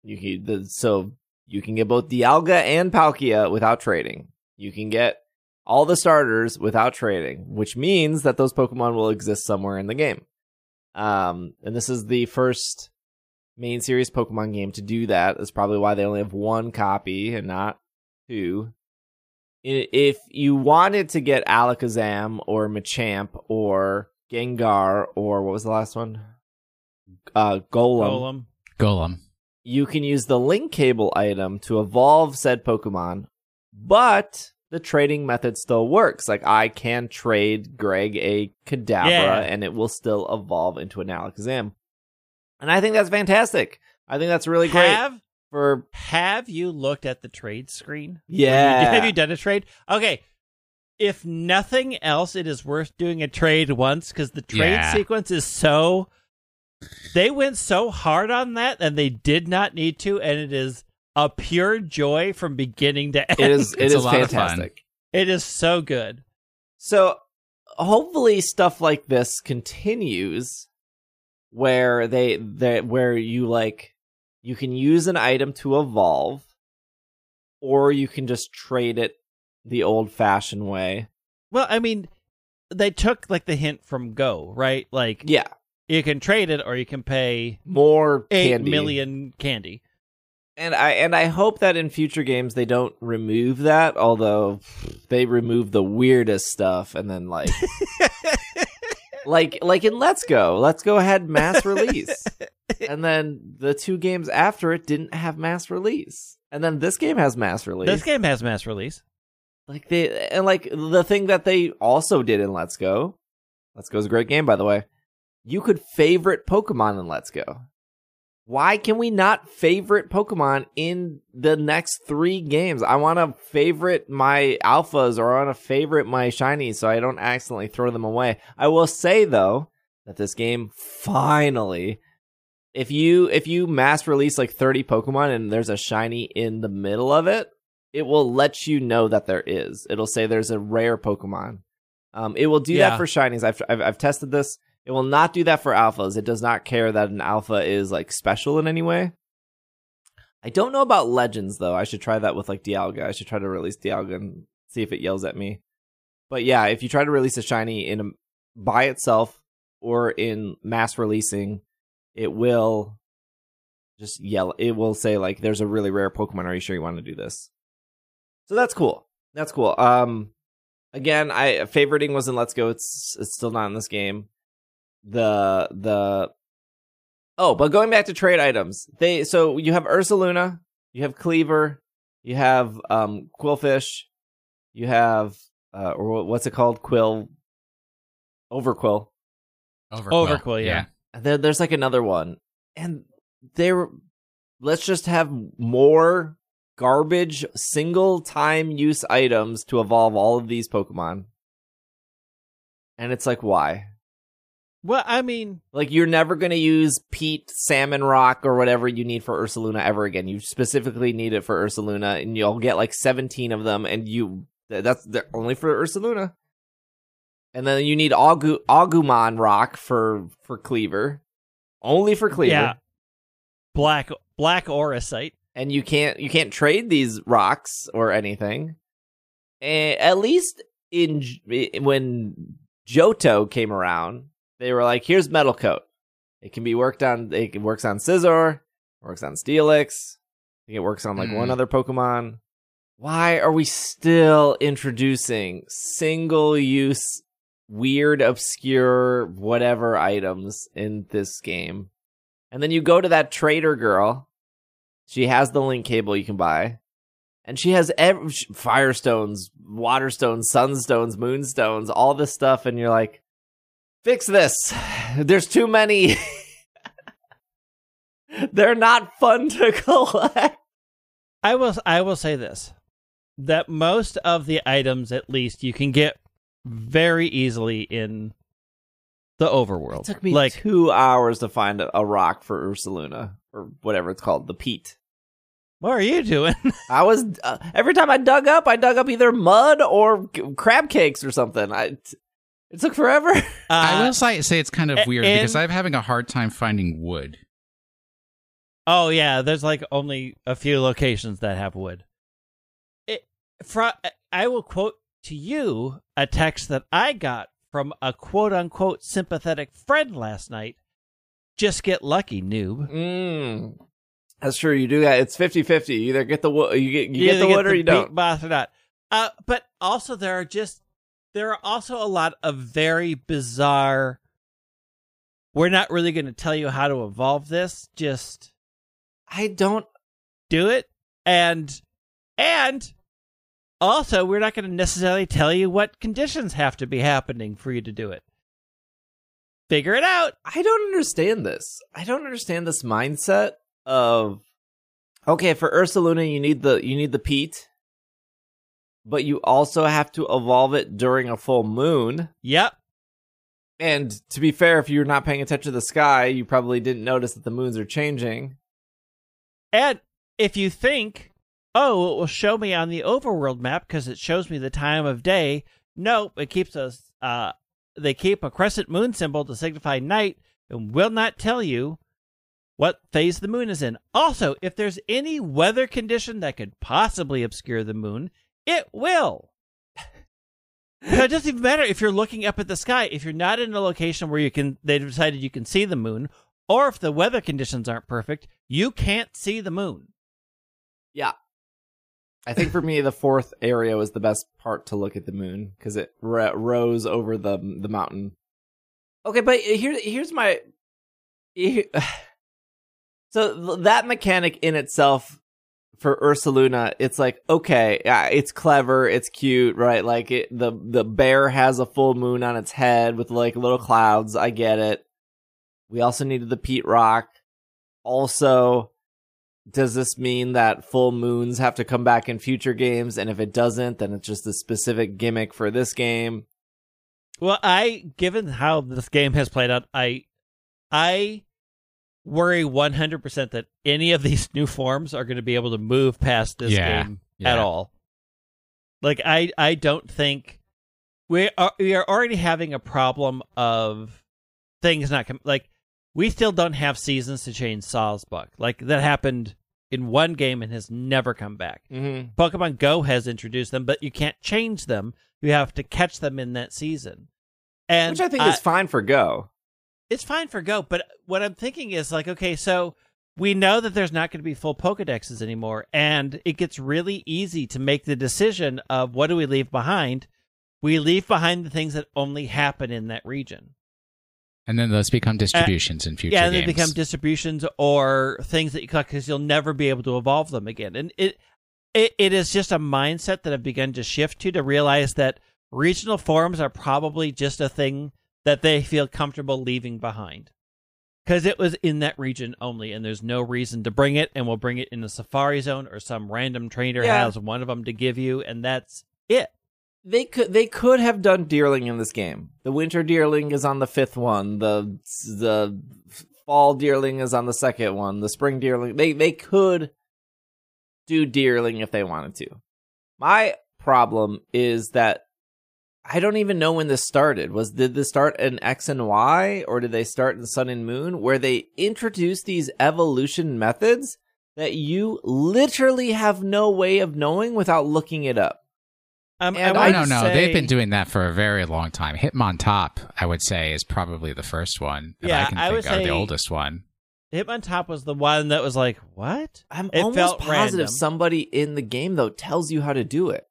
You can so you can get both Dialga and Palkia without trading. You can get all the starters without trading, which means that those Pokemon will exist somewhere in the game. Um, and this is the first main series Pokemon game to do that. That's probably why they only have one copy and not two. If you wanted to get Alakazam or Machamp or Gengar or what was the last one? Uh, Golem Golem. Golem. you can use the link cable item to evolve said Pokemon, but the trading method still works. Like I can trade Greg a Kadabra Yeah. and it will still evolve into an Alakazam. And I think that's fantastic. I think that's really great Have for Have you looked at the trade screen? yeah. Have you done a trade? Okay. If nothing else, it is worth doing a trade once because the trade Yeah. sequence is so. They went so hard on that and they did not need to, and it is a pure joy from beginning to end. It is it It's a is lot of fun. fantastic. It is so good. So hopefully stuff like this continues where they they where you like you can use an item to evolve or you can just trade it the old fashioned way. Well, I mean, they took like the hint from Go, right? Like Yeah. you can trade it or you can pay More eight million candy. candy. And I and I hope that in future games they don't remove that, although they remove the weirdest stuff and then like like like in Let's Go. Let's Go had mass release. and then the two games after it didn't have mass release. And then this game has mass release. This game has mass release. like they and like the thing that they also did in Let's Go. Let's Go is a great game by the way. You could favorite Pokemon in Let's Go. Why can we not favorite Pokemon in the next three games? I want to favorite my alphas or I want to favorite my shinies so I don't accidentally throw them away. I will say though that this game finally if you if you mass release like 30 Pokemon and there's a shiny in the middle of it, it will let you know that there is. It'll say there's a rare Pokemon. Um, it will do Yeah. that for shinies. I've, I've I've tested this. It will not do that for alphas. It does not care that an alpha is like special in any way. I don't know about legends though. I should try that with like Dialga. I should try to release Dialga and see if it yells at me. But yeah, if you try to release a shiny in a, by itself or in mass releasing, it will just yell. It will say like, "There's a really rare Pokemon. Are you sure you want to do this?" So that's cool. That's cool. Um, again, I favoriting was in Let's Go. It's it's still not in this game. The the oh, but going back to trade items, they so you have Ursaluna, you have Kleavor, you have um Qwilfish, you have uh or what's it called? Quill Overqwil. Overqwil. Overqwil, yeah. And then there's like another one. And they were let's just have more garbage single time use items to evolve all of these Pokemon. And it's like why? Well, I mean, Like you're never going to use Pete Salmon Rock or whatever you need for Ursaluna ever again. You specifically need it for Ursaluna and you'll get like 17 of them and you that's they're only for Ursaluna. And then you need Agu- Agumon Rock for for Kleavor. Only for Kleavor. yeah, black black Auracite. and you can't you can't trade these rocks or anything. Eh, at least in when Johto came around, they were like, "Here's Metal Coat. It can be worked on. It works on Scizor, works on Steelix. I think it works on like one Mm. other Pokemon." Why are we still introducing single use, weird, obscure, whatever items in this game? And then you go to that trader girl she has the link cable you can buy. And she has ev- firestones, waterstones, sunstones, moonstones, all this stuff. And you're like, fix this. There's too many. They're not fun to collect. I will I will say this that most of the items at least you can get very easily in the overworld. It took me like two hours to find a, a rock for Ursaluna or whatever it's called, the peat. what are you doing? I was uh, every time I dug up, I dug up either mud or c- crab cakes or something. I it took forever. I Uh, will say, say it's kind of a- weird and- because I'm having a hard time finding wood. Oh yeah, there's like only a few locations that have wood. It fro- I will quote to you a text that I got from a quote unquote sympathetic friend last night. Just get lucky, noob. Mm. That's true. You do that. It's 50-50. You either get the wood, you get you, get either the wood or you don't. boss or not. Uh, but also there are just there are also a lot of very bizarre. We're not really going to tell you how to evolve this. Just I don't. do it, and and also we're not going to necessarily tell you what conditions have to be happening for you to do it. Figure it out. I don't understand this. I don't understand this mindset of okay for Ursaluna you need the you need the peat, but you also have to evolve it during a full moon. Yep. And to be fair, if you're not paying attention to the sky, you probably didn't notice that the moons are changing. And if you think, oh, it will show me on the overworld map because it shows me the time of day. Nope, it keeps us. Uh, they keep a crescent moon symbol to signify night and will not tell you what phase the moon is in. Also, if there's any weather condition that could possibly obscure the moon, it will. It doesn't even matter if you're looking up at the sky. If you're not in a location where you can, they've decided you can see the moon, or if the weather conditions aren't perfect, you can't see the moon. Yeah. I think for me, the fourth area was the best part to look at the moon because it ro- rose over the the mountain. Okay, but here here's my. So that mechanic in itself for Ursaluna, it's like okay, it's clever, it's cute, right? Like it, the the bear has a full moon on its head with like little clouds. I get it. We also needed the peat rock. also, does this mean that full moons have to come back in future games? And if it doesn't, then it's just a specific gimmick for this game. Well, I given how this game has played out, I I worry 100% that any of these new forms are going to be able to move past this Yeah, game yeah. at all. Like I I don't think we are we are already having a problem of things not com- like we still don't have seasons to change Sawsbuck. Like that happened in one game and has never come back. Mm-hmm. Pokemon Go has introduced them, but you can't change them. You have to catch them in that season. And Which I think is fine for Go. It's fine for Go, but what I'm thinking is like, okay, so we know that there's not going to be full Pokedexes anymore, and it gets really easy to make the decision of what do we leave behind. We leave behind the things that only happen in that region. And then those become distributions in future yeah, they become distributions or things that you collect because you'll never be able to evolve them again. And it, it it is just a mindset that I've begun to shift to to realize that regional forums are probably just a thing that they feel comfortable leaving behind because it was in that region only, and there's no reason to bring it. And we'll bring it in the Safari Zone or some random trainer Yeah. has one of them to give you, and that's it. They could they could have done deerling in this game. The winter deerling is on the fifth one. The the fall deerling is on the second one. The spring deerling they they could do deerling if they wanted to. My problem is that I don't even know when this started. Was did this start in X and Y or did they start in Sun and Moon where they introduced these evolution methods that you literally have no way of knowing without looking it up. Um, And I would no, no. say- They've been doing that for a very long time. Hitmontop, I would say, is probably the first one. that Yeah, I can I think would of, the oldest one. Hitmontop was the one that was like, what? I'm It almost felt positive random. somebody in the game though tells you how to do it.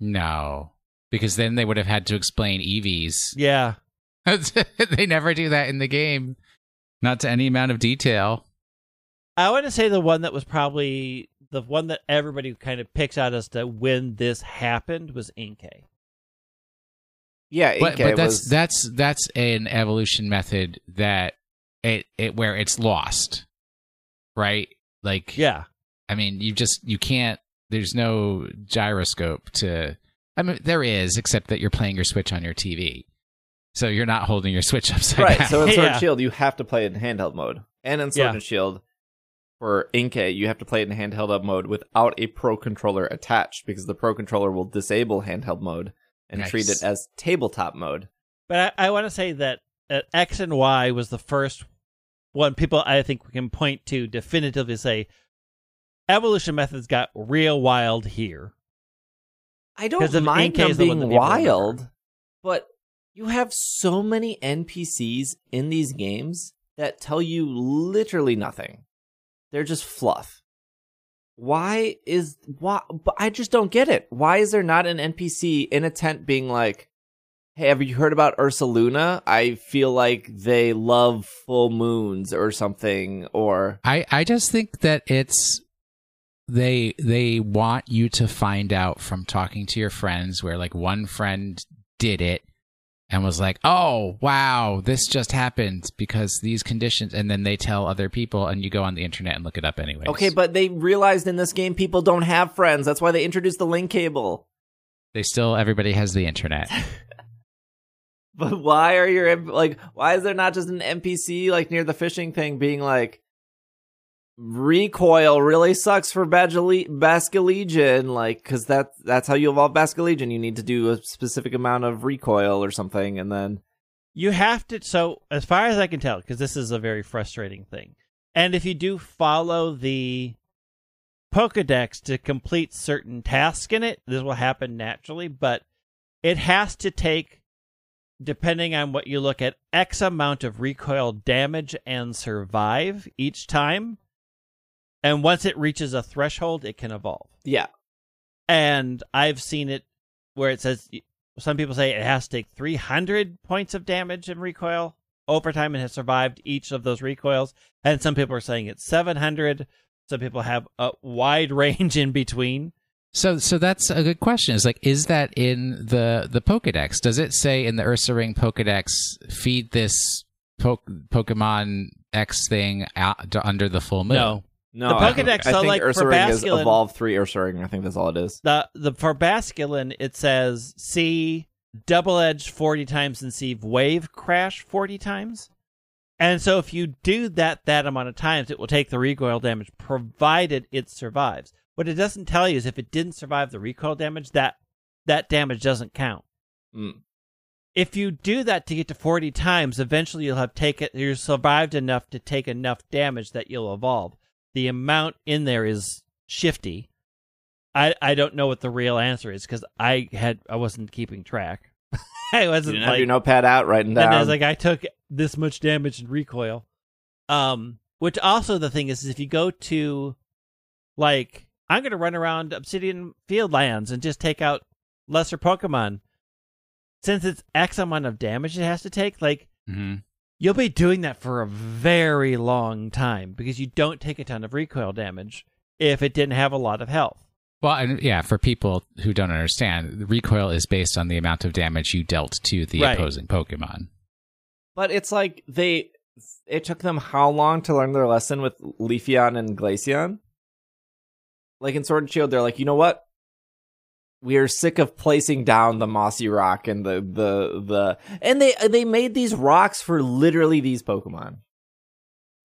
No, because then they would have had to explain EVs. Yeah. they never do that in the game, not to any amount of detail. I want to say the one that was probably the one that everybody kind of picks out as to when this happened was Inkay. Yeah, But, but that's was that's that's an evolution method that it it where it's lost, right? Like, Yeah. I mean, you just you can't. There's no gyroscope to. I mean, there is, except that you're playing your Switch on your TV, so you're not holding your Switch upside right. down. Right. So in Sword Yeah. and Shield, you have to play it in handheld mode, and in Sword Yeah. and Shield for Inkay, you have to play it in handheld mode without a Pro controller attached because the Pro controller will disable handheld mode and treat it as tabletop mode. But I, I want to say that uh, X and Y was the first one people I think we can point to definitively say evolution methods got real wild here. I 'Cause don't of mind Inkay them is the one being that people remember. wild, but you have so many NPCs in these games that tell you literally nothing. They're just fluff. Why is why? But I just don't get it. Why is there not an NPC in a tent being like, "Hey, have you heard about Ursa Luna? I feel like they love full moons or something." Or I I just think that it's they they want you to find out from talking to your friends where like one friend did it and was like, "Oh, wow, this just happened because these conditions." And then they tell other people and you go on the internet and look it up anyway. okay, but they realized in this game people don't have friends. That's why they introduced the link cable. they still everybody has the internet. But why are your like? Why is there not just an NPC like near the fishing thing being like, recoil really sucks for Basile- Basculegion, like because that that's how you evolve Basculegion. You need to do a specific amount of recoil or something, and then You have to. So, as far as I can tell, because this is a very frustrating thing, and if you do follow the Pokedex to complete certain tasks in it, this will happen naturally, but it has to take, depending on what you look at, X amount of recoil damage and survive each time. And once it reaches a threshold, it can evolve yeah, and I've seen it where it says some people say it has to take 300 points of damage and recoil over time and has survived each of those recoils, and some people are saying it's 700. Some people have a wide range in between. So so that's a good question. Is like is that in the the Pokédex? Does it say in the Ursaring Pokédex feed this po- Pokemon X thing out under the full moon. No, No, The I think- Pokedex, I so, think like, for Ursaring is Basculin- evolved three Ursaring. I think that's all it is. the the for Basculin it says see double edge forty times and see wave crash forty times. And so if you do that that amount of times, it will take the recoil damage, provided it survives. What it doesn't tell you is if it didn't survive the recoil damage, that that damage doesn't count. Mm. If you do that to get to forty times, eventually you'll have taken you survived enough to take enough damage that you'll evolve. The amount in there is shifty. I I don't know what the real answer is because I had I wasn't keeping track. I wasn't didn't have like your notepad out writing and I down. was like, I took this much damage in recoil. Um, which also the thing is, is if you go to, like, I'm gonna run around Obsidian Field lands and just take out lesser Pokemon. Since it's X amount of damage it has to take, like, hmm you'll be doing that for a very long time because you don't take a ton of recoil damage if it didn't have a lot of health. Well, and yeah, for people who don't understand, the recoil is based on the amount of damage you dealt to the Right. opposing Pokemon. But it's like they it took them how long to learn their lesson with Leafeon and Glaceon? Like in Sword and Shield, they're like, you know what? We are sick of placing down the mossy rock and the the the and they they made these rocks for literally these Pokemon.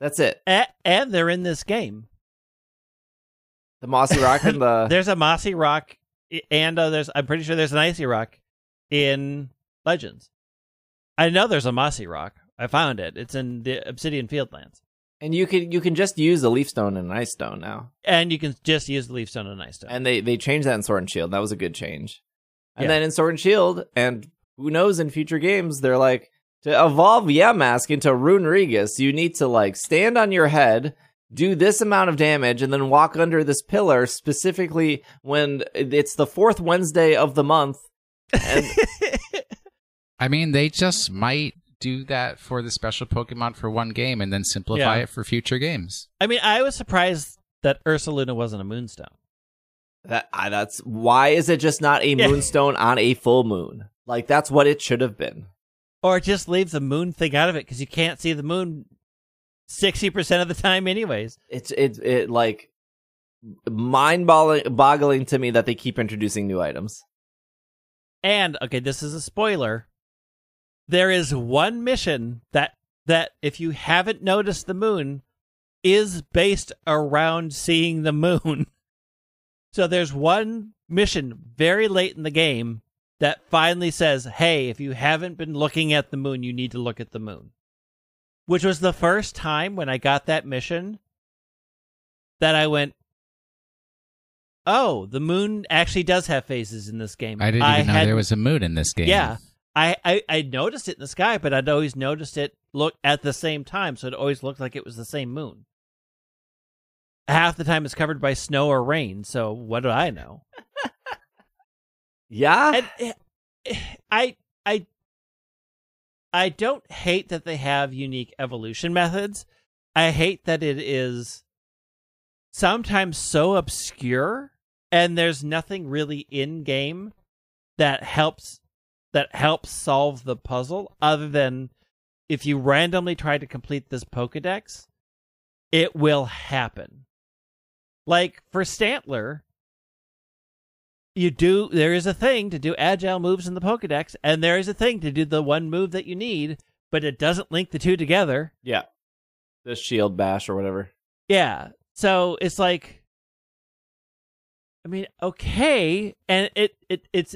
That's it. A- and they're in this game. The mossy rock and the there's a mossy rock and uh, there's I'm pretty sure there's an icy rock in Legends. I know there's a mossy rock. I found it. It's in the Obsidian Fieldlands. And you can you can just use a leaf stone and an ice stone now. And you can just use the leaf stone and an ice stone. And they they changed that in Sword and Shield. That was a good change. And Yeah. then in Sword and Shield, and who knows in future games, they're like to evolve Yamask into Runerigus, you need to like stand on your head, do this amount of damage, and then walk under this pillar specifically when it's the fourth Wednesday of the month. And I mean, they just might do that for the special Pokemon for one game and then simplify Yeah. it for future games. I mean, I was surprised that Ursaluna wasn't a moonstone. that I, that's why is it just not a Yeah. moonstone on a full moon? Like that's what it should have been. Or just leave the moon thing out of it because you can't see the moon 60% of the time, anyways. It's it it like mind boggling to me that they keep introducing new items. And okay, this is a spoiler. There is one mission that that if you haven't noticed the moon is based around seeing the moon. So there's one mission very late in the game that finally says, "Hey, if you haven't been looking at the moon, you need to look at the moon." Which was the first time when I got that mission that I went, "Oh, the moon actually does have phases in this game." I didn't even know had- there was a moon in this game. yeah. I, I, I noticed it in the sky, but I'd always noticed it look at the same time, so it always looked like it was the same moon. Half the time it's covered by snow or rain, so what do I know? Yeah, And eh, I I I don't hate that they have unique evolution methods. I hate that it is sometimes so obscure and there's nothing really in game that helps that helps solve the puzzle other than if you randomly try to complete this Pokedex, it will happen. Like for Stantler, you do there is a thing to do agile moves in the Pokedex, and there is a thing to do the one move that you need, but it doesn't link the two together. yeah. The shield bash or whatever. Yeah. So it's like I mean, okay, and it it it's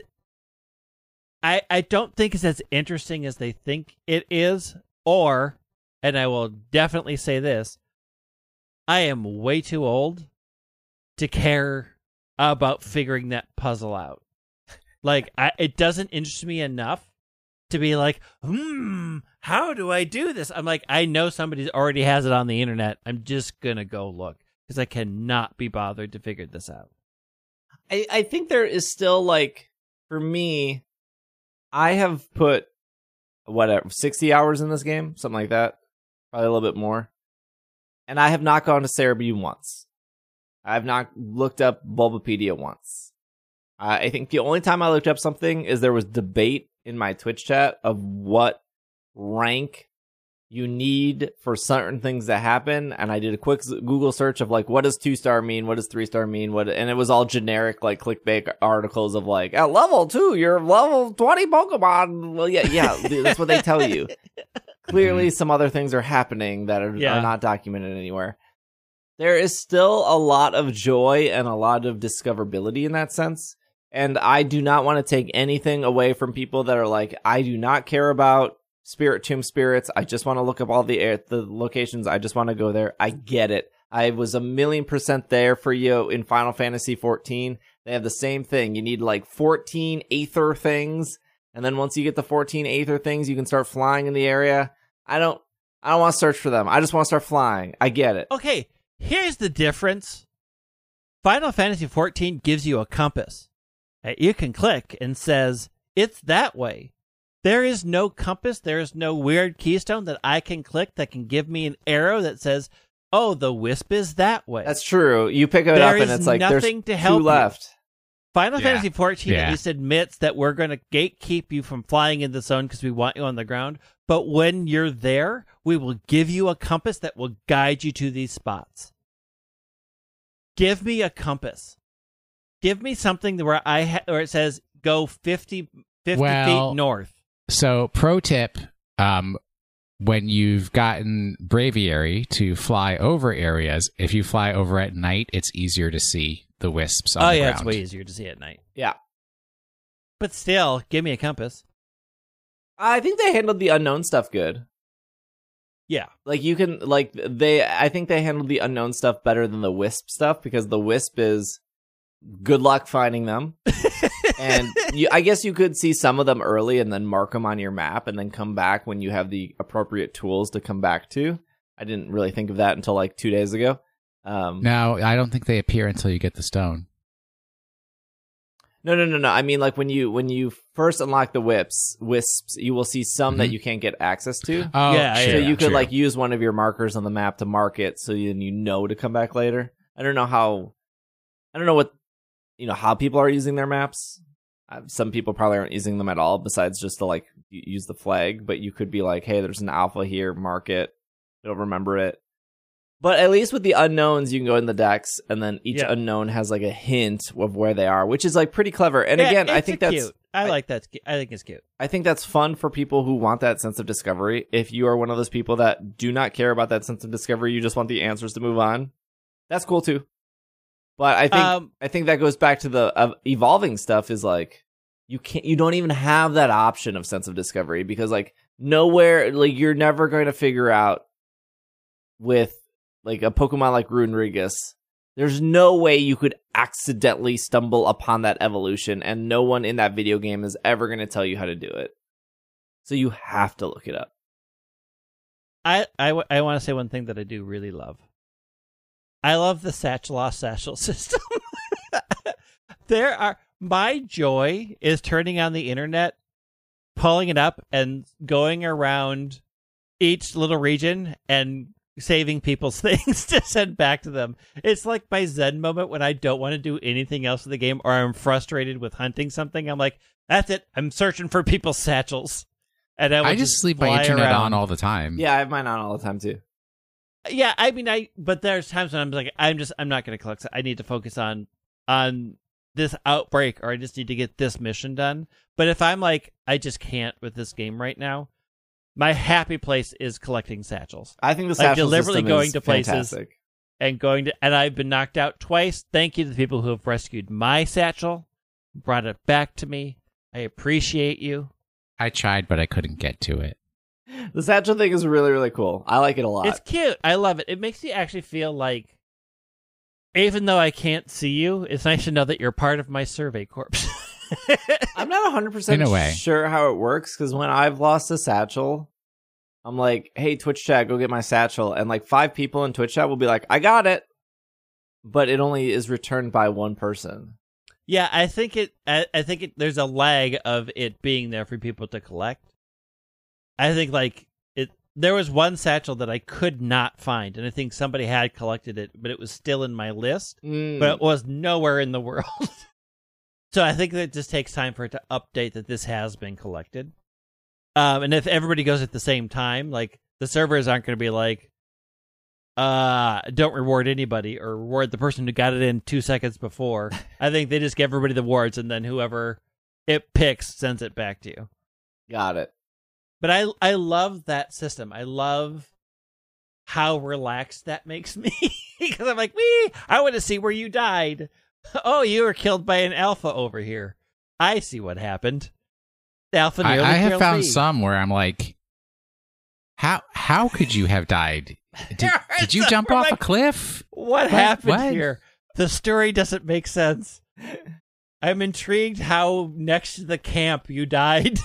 I I don't think it's as interesting as they think it is or and I will definitely say this, I am way too old to care about figuring that puzzle out. Like I it doesn't interest me enough to be like, "Hmm, how do I do this?" I'm like, I know somebody already has it on the internet. I'm just going to go look because I cannot be bothered to figure this out. I, I think there is still like for me, I have put whatever sixty hours in this game, something like that, probably a little bit more, and I have not gone to Serebii once. I have not looked up Bulbapedia once. Uh, I think the only time I looked up something is there was debate in my Twitch chat of what rank you need for certain things to happen. And I did a quick Google search of like, what does two star mean? What does three star mean? What, and it was all generic, like clickbait articles of like, at level two, you're level 20 Pokemon. Well, yeah, yeah, that's what they tell you. Clearly, mm-hmm. some other things are happening that are, Yeah. are not documented anywhere. There is still a lot of joy and a lot of discoverability in that sense. And I do not want to take anything away from people that are like, I do not care about Spirit Tomb Spirits. I just want to look up all the air, the locations. I just want to go there. I get it. I was a million percent there for you in Final Fantasy 14. They have the same thing. You need like 14 Aether things. And then once you get the 14 Aether things, you can start flying in the area. I don't, I don't want to search for them. I just want to start flying. I get it. Okay, here's the difference. Final Fantasy 14 gives you a compass you can click and says it's that way. There is no compass. There is no weird keystone that I can click that can give me an arrow that says, "Oh, the wisp is that way." That's true. You pick it There up and is it's like there's nothing to two help you. Final Yeah. Fantasy XIV Yeah. at least admits that we're going to gatekeep you from flying in the zone because we want you on the ground. But when you're there, we will give you a compass that will guide you to these spots. Give me a compass. Give me something where I ha- where it says go 50, 50 Well- feet north. So, pro tip: um, when you've gotten Braviary to fly over areas, if you fly over at night, it's easier to see the wisps. On Oh the yeah, ground. it's way easier to see at night. Yeah. But still, give me a compass. I think they handled the unknown stuff good. Yeah. Like you can like they I think they handled the unknown stuff better than the wisp stuff because the wisp is good luck finding them. and you, I guess you could see some of them early and then mark them on your map and then come back when you have the appropriate tools to come back to. I didn't really think of that until like 2 days ago. Um No, I don't think they appear until you get the stone. No, no, no, no. I mean, like when you when you first unlock the whips, wisps, you will see some that Mhm. you can't get access to. Oh, Yeah, true, so you could true. like use one of your markers on the map to mark it, so then you know to come back later. I don't know how. I don't know what you know how people are using their maps. Uh, some people probably aren't using them at all, besides just to like use the flag. But you could be like, hey, there's an alpha here, mark it. It'll remember it. But at least with the unknowns, you can go in the decks, and then each Yeah. unknown has like a hint of where they are, which is like pretty clever. And Yeah, again, I think that's cute. I, I- like that. I think it's cute. I think that's fun for people who want that sense of discovery. If you are one of those people that do not care about that sense of discovery, you just want the answers to move on. That's cool too. But I think Um, I think that goes back to the uh, evolving stuff. Is like you can't you don't even have that option of sense of discovery because like nowhere like you're never going to figure out with like a Pokemon like Runerigus. There's no way you could accidentally stumble upon that evolution, and no one in that video game is ever going to tell you how to do it. So you have to look it up. I I, I want to say one thing that I do really love. I love the Satchel Lost Satchel system. there are my joy is turning on the internet, pulling it up, and going around each little region and saving people's things to send back to them. It's like my Zen moment when I don't want to do anything else in the game or I'm frustrated with hunting something. I'm like, that's it. I'm searching for people's satchels. And I, I just leave my fly internet around. on all the time. Yeah, I have mine on all the time too. Yeah, I mean, I but there's times when I'm like, I'm just, I'm not going to collect. I need to focus on on this outbreak, or I just need to get this mission done. But if I'm like, I just can't with this game right now, my happy place is collecting satchels I think the Like, deliberately system going is to places. fantastic. and going to, and I've been knocked out twice. Thank you to the people who have rescued my satchel, brought it back to me. I appreciate you. I tried, but I couldn't get to it. The satchel thing is really really cool. I like it a lot. It's cute. I love it. It makes you actually feel like, even though I can't see you, it's nice to know that you're part of my survey corps. I'm not 100 In percent a way. sure how it works because when I've lost a satchel, I'm like, "Hey, Twitch chat, go get my satchel," and like five people in Twitch chat will be like, "I got it," but it only is returned by one person. yeah, I think it. I, I think it. There's a lag of it being there for people to collect. I think like it. There was one satchel that I could not find, and I think somebody had collected it, but it was still in my list. Mm. but it was nowhere in the world. so I think that it just takes time for it to update that this has been collected. Um, and if everybody goes at the same time, like the servers aren't going to be like, uh, don't reward anybody or reward the person who got it in two seconds before. I think they just give everybody the awards and then whoever it picks sends it back to you. Got it. But I I love that system. I love how relaxed that makes me because I'm like, "We, I want to see where you died. Oh, you were killed by an alpha over here. I see what happened. The alpha I, I have found me." some where I'm like, how how could you have died? Did, did you jump off I'm a cliff? What What? happened What? here? The story doesn't make sense. I'm intrigued how next to the camp you died.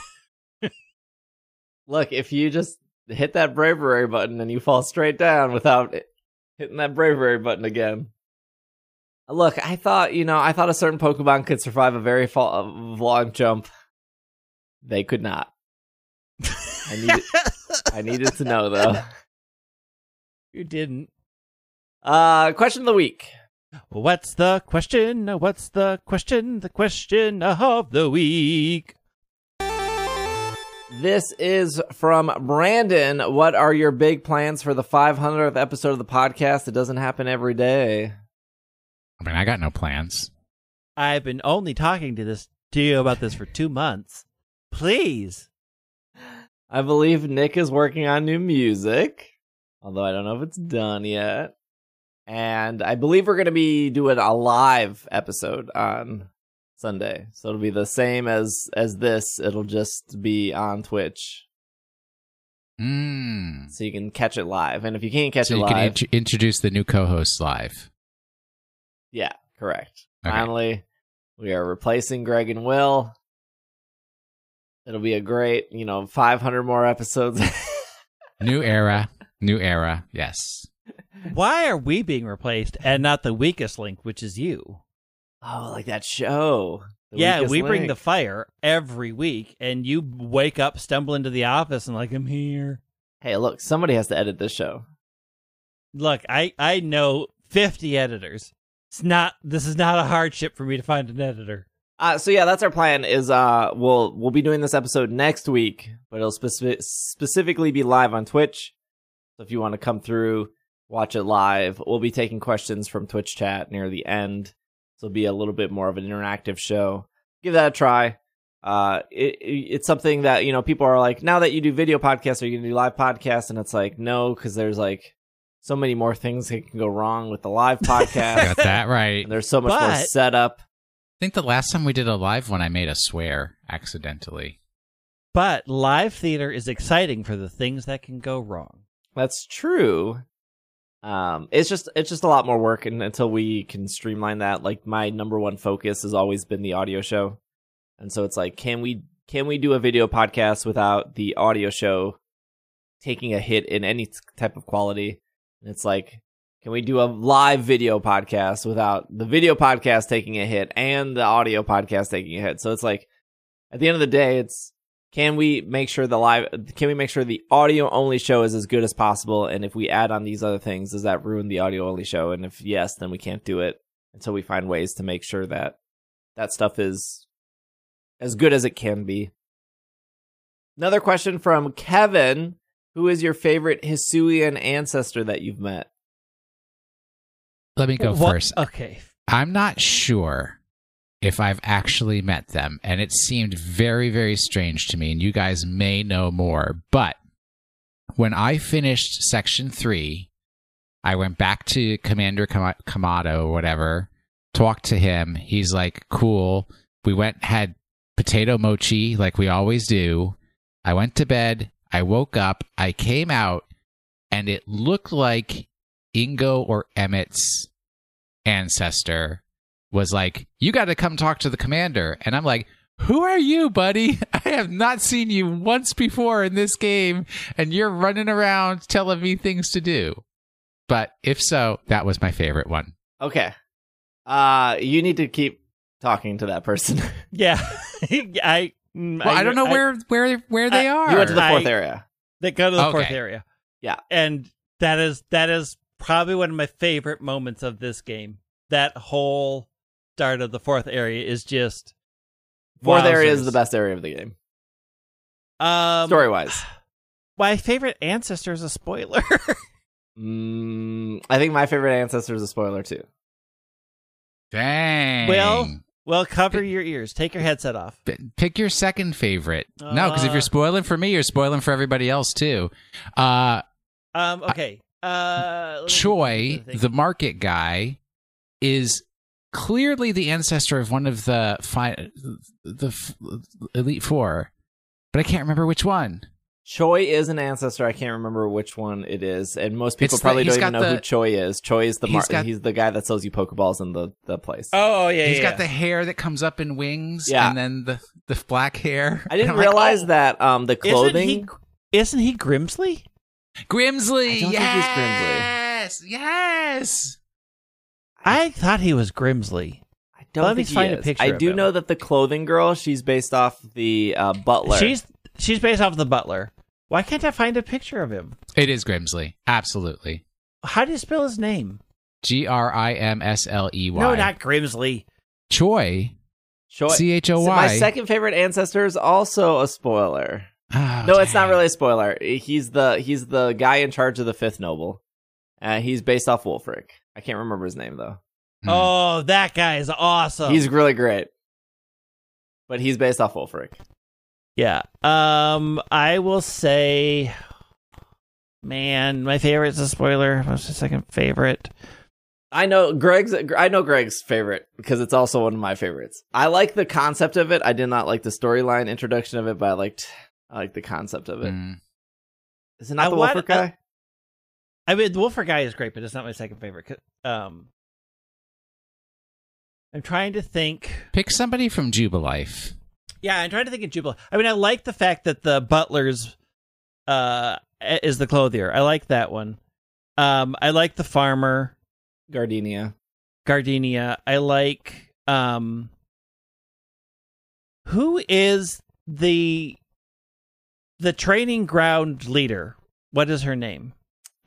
Look, if you just hit that bravery button and you fall straight down without hitting that bravery button again. Look, I thought, you know, I thought a certain Pokemon could survive a very fa- a long jump. They could not. I needed, I needed to know though. you didn't. Uh, question of the week. What's the question? What's the question? The question of the week. This is from Brandon. What are your big plans for the 500th episode of the podcast? It doesn't happen every day. I mean, I got no plans. I've been only talking to this to you about this for two months. Please. I believe Nick is working on new music, although I don't know if it's done yet. And I believe we're going to be doing a live episode on Sunday. So it'll be the same as as this. It'll just be on Twitch. Mm. So you can catch it live. And if you can't catch So it you live, can int- introduce the new co-host live. yeah, correct. Okay. Finally, we are replacing Greg and Will. It'll be a great, you know, 500 more episodes. New era, new era. Yes. Why are we being replaced and not the weakest link, which is you? Oh, like that show. The yeah, we bring the fire every week, and you wake up, stumble into the office, and like, I'm here. Hey, look, somebody has to edit this show. Look, I I know 50 editors. It's not. This is not a hardship for me to find an editor. Uh, so yeah, that's our plan. Is uh, we'll we'll be doing this episode next week, but it'll specific specifically be live on Twitch. So if you want to come through, watch it live. We'll be taking questions from Twitch chat near the end. So it'll be a little bit more of an interactive show. Give that a try. Uh, it, it- it's something that you know people are like, now that you do video podcasts, are you gonna do live podcasts? And it's like, no, because there's like so many more things that can go wrong with the live podcast. Got that right. and there's so much more But- setup. I think the last time we did a live one, I made a swear accidentally. But live theater is exciting for the things that can go wrong. That's true. Um, it's just it's just a lot more work, and until we can streamline that, like my number one focus has always been the audio show, and so it's like, can we can we do a video podcast without the audio show taking a hit in any type of quality? And it's like, can we do a live video podcast without the video podcast taking a hit and the audio podcast taking a hit? So it's like, at the end of the day, it's can we make sure the live can we make sure the audio only show is as good as possible? And if we add on these other things does that ruin the audio only show? And if yes then we can't do it until we find ways to make sure that that stuff is as good as it can be. Another question from kevin. Who is your favorite hisuian ancestor that you've met? Let me go What- first. Okay. I'm not sure if I've actually met them, and it seemed very, very strange to me, and you guys may know more. But when I finished section three, I went back to Commander Kam- Kamado or whatever, talked to him. He's like, cool. We went, had potato mochi like we always do. I went to bed. I woke up. I came out, and it looked like Ingo or Emmet's ancestor was like, You got to come talk to the commander. And I'm like, Who are you, buddy? I have not seen you once before in this game, and you're running around telling me things to do. But if so, that was my favorite one. okay uh you need to keep talking to that person Yeah. I. mm, Well, I, don't know I- where where where they I- are. you went to the fourth I- area They go to the fourth area. Yeah. And that is that is probably one of my favorite moments of this game. That whole start of the fourth area is just fourth area is the best area of the game Um story wise my favorite ancestor is a spoiler. Mm, I think my favorite ancestor is a spoiler too. Dang. Well- well, cover your ears. Take your headset off. Pick your second favorite. no, because if Uh. you're spoiling for me, you're spoiling for everybody else too. Uh, Um. Okay. Uh. Choy, think. the market guy, is clearly the ancestor of one of the fi- the f- elite four, but I can't remember which one. Choy is an ancestor. I can't remember which one it is, and most people It's probably he's don't even got know who Choy is. Choy is the he's mar- got- he's the guy that sells you Pokeballs in the the place. Oh yeah. He's yeah. got the hair that comes up in wings, Yeah. and then the the black hair. I didn't And I'm like, realize oh, that um the clothing. Isn't he, isn't he Grimsley? Grimsley. I don't think he's yes, yes. I thought he was Grimsley. I don't Let me think he find a is. picture I of do him. know that the clothing girl. She's based off the uh, butler. She's she's based off the Butler. Why can't I find a picture of him? It is Grimsley. Absolutely. How do you spell his name? G R I M S L E Y. No, not Grimsley. Choy. Choy. C H O So my second favorite ancestor is also a spoiler. Oh, no, it's not really a spoiler. He's the he's the guy in charge of the fifth noble. Uh, he's based off Wulfric. I can't remember his name though. Hmm. Oh, that guy is awesome. He's really great, but he's based off Wulfric. yeah. Um, I will say, man, my favorite is a spoiler. What's the second favorite? I know Greg's. I know Greg's favorite because it's also one of my favorites. I like the concept of it. I did not like the storyline introduction of it, but I liked. I like the concept of it. Hmm. Is it not I the want- Wulfric guy? I mean, the Wolfer guy is great, but it's not my second favorite. Um, I'm trying to think. Pick somebody from Jubilife. Yeah, I'm trying to think of Jubilo. I mean, I like the fact that the butler's uh is the clothier. I like that one. Um, I like the farmer Gardenia. Gardenia. I like um. Who is the the training ground leader? What is her name?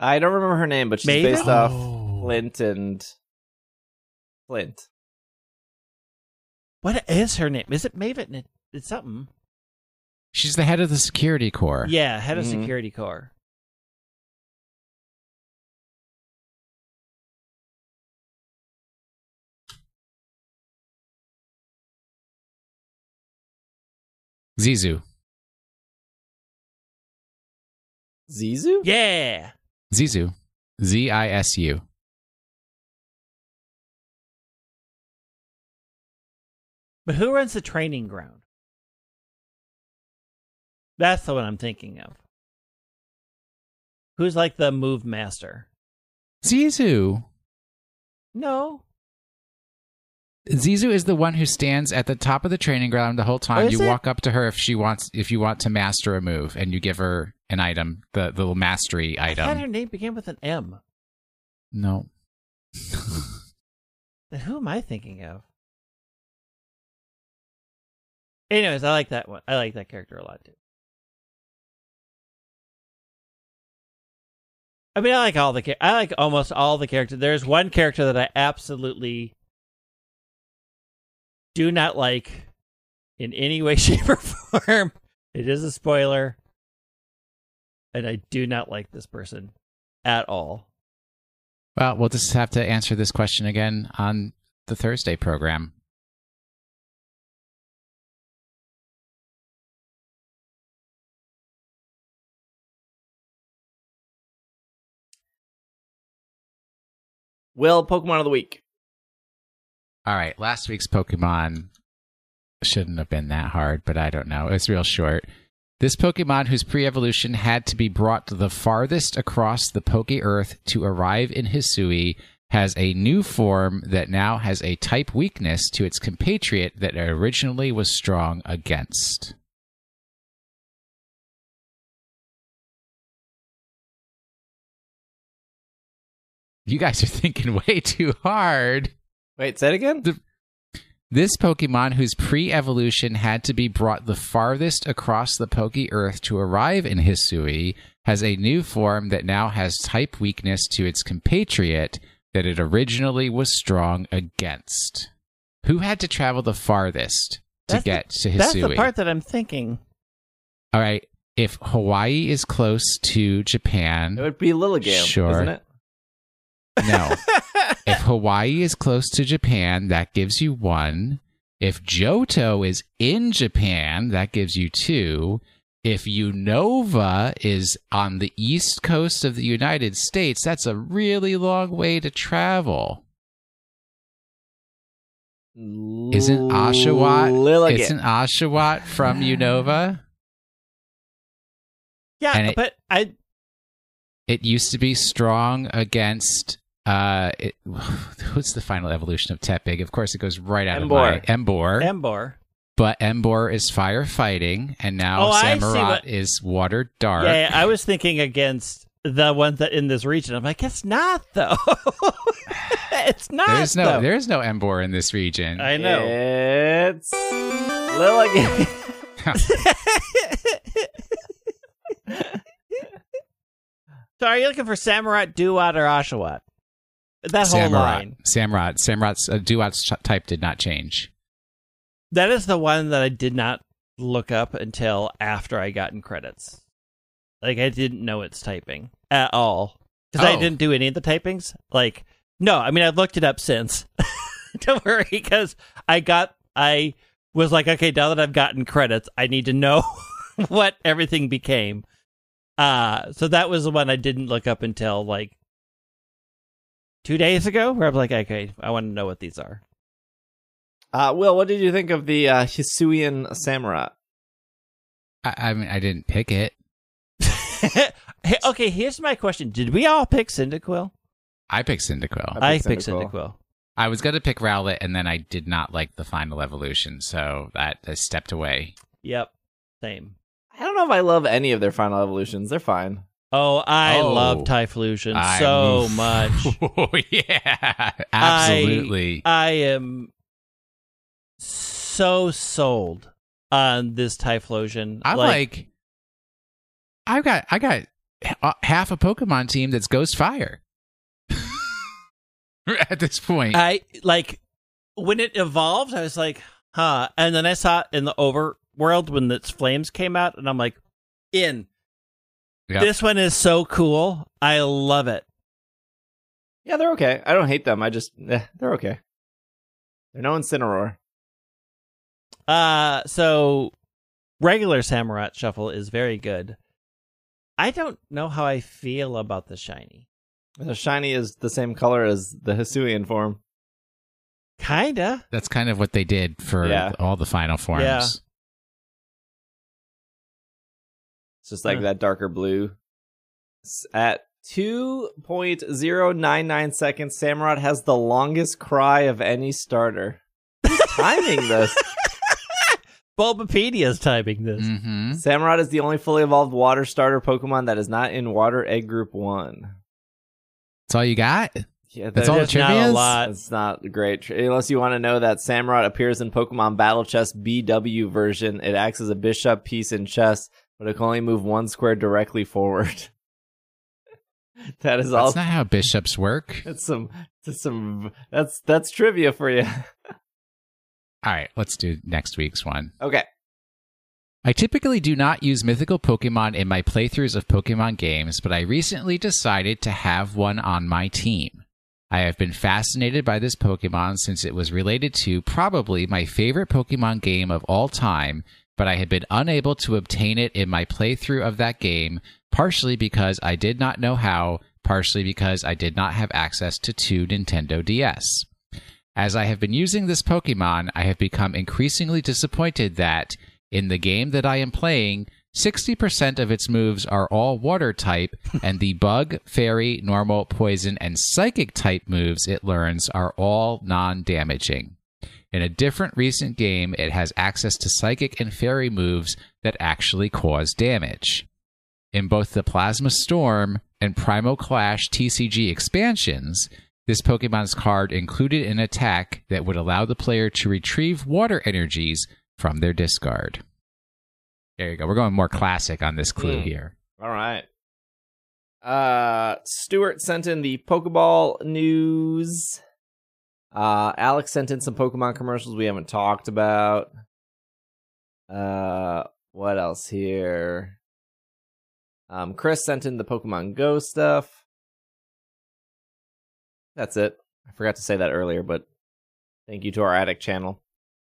I don't remember her name, but she's Maven? based off Oh. Flint and Flint. What is her name? Is it Maven? It's something. She's the head of the security corps. Yeah, head of Mhm. security corps. Zisu. Zisu? Yeah. Zisu. Z I S U. But who runs the training ground? That's the one I'm thinking of. Who's like the move master? Zisu. No. Zisu is the one who stands at the top of the training ground the whole time. Oh, you it? walk up to her if she wants if you want to master a move and you give her an item, the, the little mastery item. I thought her name began with an M. No. Then who am I thinking of? Anyways, I like that one. I like that character a lot too. I mean, I like all the. I like almost all the characters. There's one character that I absolutely do not like in any way, shape, or form. It is a spoiler, and I do not like this person at all. Well, we'll just have to answer this question again on the Thursday program. Will Pokemon of the Week. All right, last week's Pokemon shouldn't have been that hard, but I don't know. It's real short. This Pokemon, whose pre evolution had to be brought the farthest across the Poke Earth to arrive in Hisui, has a new form that now has a type weakness to its compatriot that originally was strong against. You guys are thinking way too hard. Wait, say it again? This Pokemon, whose pre evolution had to be brought the farthest across the Poke Earth to arrive in Hisui, has a new form that now has type weakness to its compatriot that it originally was strong against. Who had to travel the farthest to That's the- get to Hisui? That's the part that I'm thinking. All right. if Hawaii is close to Japan, It would be Lilligant, Sure. isn't it? no. if Hawaii is close to Japan, that gives you one. If Johto is in Japan, that gives you two. If Unova is on the east coast of the United States, that's a really long way to travel. Isn't Oshawott? Lilligant? Isn't Oshawott from Unova? yeah, it- but I It used to be strong against uh it, what's the final evolution of Tepig? Of course it goes right out of my Emboar. Emboar. but Emboar is firefighting and now Oh, I see Samurott what- is water dark. Yeah, I was thinking against the ones that in this region. I'm like, it's not though. it's not. There's no though. there's no Emboar in this region. I know. It's Lilligant. So are you looking for Samurott, Dewott, or Oshawott? That whole Samurott. line. Samurott. Samurott's uh, Dewott's type did not change. That is the one that I did not look up until after I got in credits. Like I didn't know it's typing at all because I Oh. didn't do any of the typings. Like no, I mean I've looked it up since. Don't worry, because I got I was like, okay, now that I've gotten credits, I need to know what everything became. Uh so that was the one I didn't look up until like two days ago, where I was like, okay, I want to know what these are. Uh, Will, what did you think of the uh, Hisuian Samurott? I, I mean I didn't pick it. Hey, okay, here's my question: Did we all pick Cyndaquil? I picked Cyndaquil. I I picked picked Cyndaquil. Cyndaquil. I was going to pick Rowlet, and then I did not like the final evolution, so that I stepped away. Yep, same. I don't know if I love any of their final evolutions. They're fine. Oh, I Oh. love Typhlosion I'm- so much. Oh yeah, absolutely. I am so sold on this Typhlosion. I'm like, I've got I got uh, half a Pokemon team that's Ghost Fire. At this point, I like when it evolved. I was like, huh. And then I saw it in the overworld when its flames came out, and I'm like, in. Yep. This one is so cool. I love it. Yeah, they're okay. I don't hate them. I just, eh, they're okay. They're no Incineroar. Uh so regular Samurott Shuffle is very good. I don't know how I feel about the shiny. The shiny is the same color as the Hisuian form. Kinda. that's kind of what they did for Yeah. all the final forms. Yeah. It's just like Huh. that darker blue. S- At 2.099 seconds, Samurott has the longest cry of any starter. Who's timing this? Bulbapedia's timing this. hmm Samurott is the only fully evolved water starter Pokemon that is not in Water Egg Group 1. That's all you got. Yeah, That's all the There's not a lot. It's not great, unless you want to know that Samurott appears in Pokemon Battle Chess BW version. It acts as a bishop piece in chess, but it can only move one square directly forward. that is all. That's not how bishops work. That's some. That's some. That's that's trivia for you. All right, let's do next week's one. okay. I typically do not use mythical Pokemon in my playthroughs of Pokemon games, but I recently decided to have one on my team. I have been fascinated by this Pokemon since it was related to probably my favorite Pokemon game of all time, but I had been unable to obtain it in my playthrough of that game, partially because I did not know how, partially because I did not have access to two Nintendo DS. As I have been using this Pokemon, I have become increasingly disappointed that, in the game that I am playing, 60% of its moves are all water type, and the bug, fairy, normal, poison, and psychic type moves it learns are all non damaging. In a different recent game, it has access to psychic and fairy moves that actually cause damage. In both the Plasma Storm and Primal Clash TCG expansions, this Pokemon's card included an attack that would allow the player to retrieve water energies from their discard. There you go. We're going more classic on this clue Hmm. here. All right. Uh, Stuart sent in the Pokeball news. Uh, Alex sent in some Pokemon commercials we haven't talked about. Uh, what else here? Um, Chris sent in the Pokemon Go stuff. That's it. I forgot to say that earlier, but thank you to our Attic channel.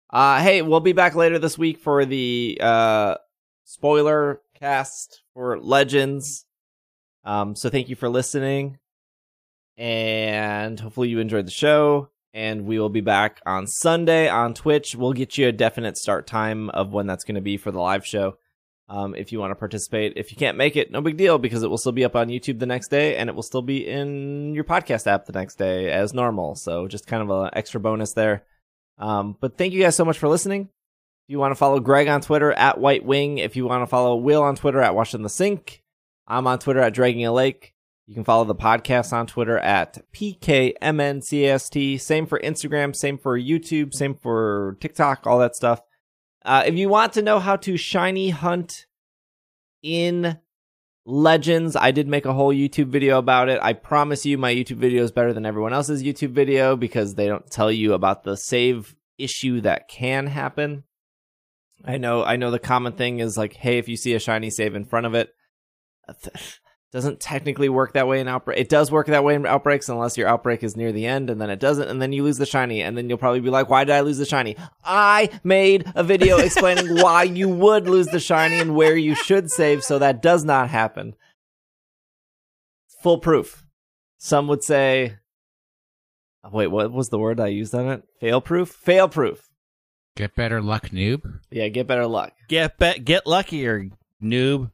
Uh, hey, we'll be back later this week for the uh, spoiler cast for Legends. Um, so thank you for listening, and hopefully you enjoyed the show. And we will be back on Sunday on Twitch. We'll get you a definite start time of when that's going to be for the live show. Um, if you want to participate, if you can't make it, no big deal because it will still be up on YouTube the next day, and it will still be in your podcast app the next day as normal. So just kind of an extra bonus there. Um, but thank you guys so much for listening. If you want to follow Greg on Twitter at White Wing, if you want to follow Will on Twitter at Washing the Sink, I'm on Twitter at Dragging a Lake. You can follow the podcast on Twitter at PKMNCAST. Same for Instagram, same for YouTube, same for TikTok, all that stuff. Uh, if you want to know how to shiny hunt in Legends, I did make a whole YouTube video about it. I promise you, my YouTube video is better than everyone else's YouTube video because they don't tell you about the save issue that can happen. I know, I know the common thing is like, hey, if you see a shiny save in front of it, doesn't technically work that way in outbreak. It does work that way in outbreaks unless your outbreak is near the end and then it doesn't and then you lose the shiny and then you'll probably be like, "Why did I lose the shiny?" I made a video explaining why you would lose the shiny and where you should save so that does not happen. Full proof. Some would say Wait, what was the word I used on it? Fail proof? Fail proof. Get better luck, noob. Yeah, get better luck. Get be- get luckier, noob.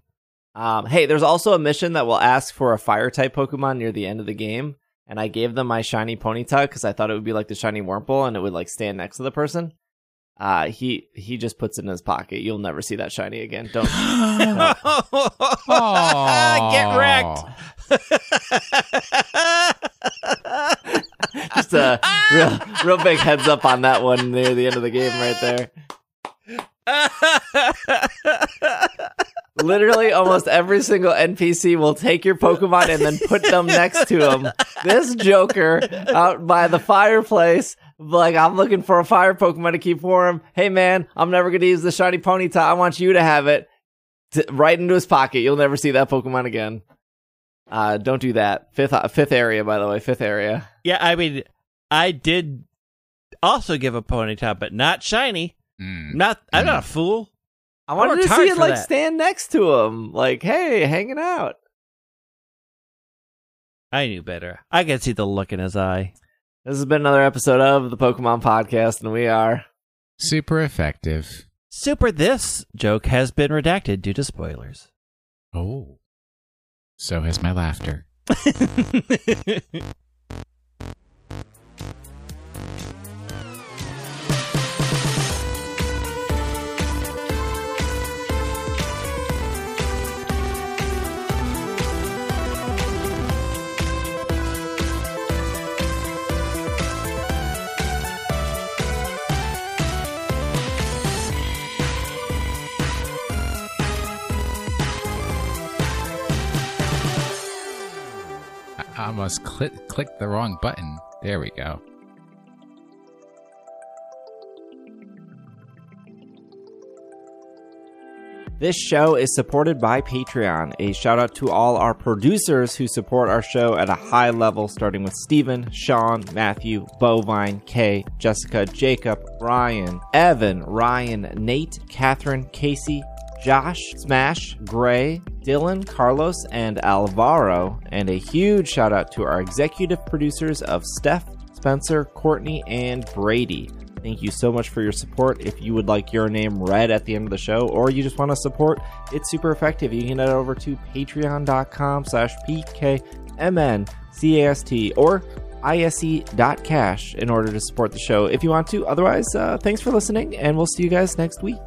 Um, hey, there's also a mission that will ask for a fire type Pokemon near the end of the game, and I gave them my shiny Ponyta because I thought it would be like the shiny Wurmple and it would like stand next to the person. Uh, he he just puts it in his pocket. You'll never see that shiny again. Don't. Get wrecked. just a real real big heads up on that one near the end of the game right there. Literally, almost every single NPC will take your Pokemon and then put them next to him. This Joker out by the fireplace, like, I'm looking for a fire Pokemon to keep warm. Hey, man, I'm never going to use the shiny Ponyta. I want you to have it. T- right into his pocket. You'll never see that Pokemon again. Uh, don't do that. Fifth, uh, fifth area, by the way. Fifth area. yeah, I mean, I did also give a Ponyta, but not shiny. Mm. Not, I'm not a fool. I wanted to see it like that. stand next to him, like, hey, hanging out. I knew better. I could see the look in his eye. This has been another episode of the Pokemon Podcast, and we are. Super effective. Super, this joke has been redacted due to spoilers. Oh. So has my laughter. almost click clicked the wrong button. There we go. This show is supported by Patreon. A shout out to all our producers who support our show at a high level, starting with Steven, Sean, Matthew, Bovine, Kay, Jessica, Jacob, Ryan, Evan, Ryan, Nate, Catherine, Casey, Josh, Smash, Gray, Dylan, Carlos, and Alvaro. And a huge shout out to our executive producers of Steph, Spencer, Courtney, and Brady. Thank you so much for your support. If you would like your name read at the end of the show, or you just want to support, it's super effective. You can head over to patreon.com slash pkmncast or ise.cash in order to support the show if you want to. Otherwise, uh, thanks for listening, and we'll see you guys next week.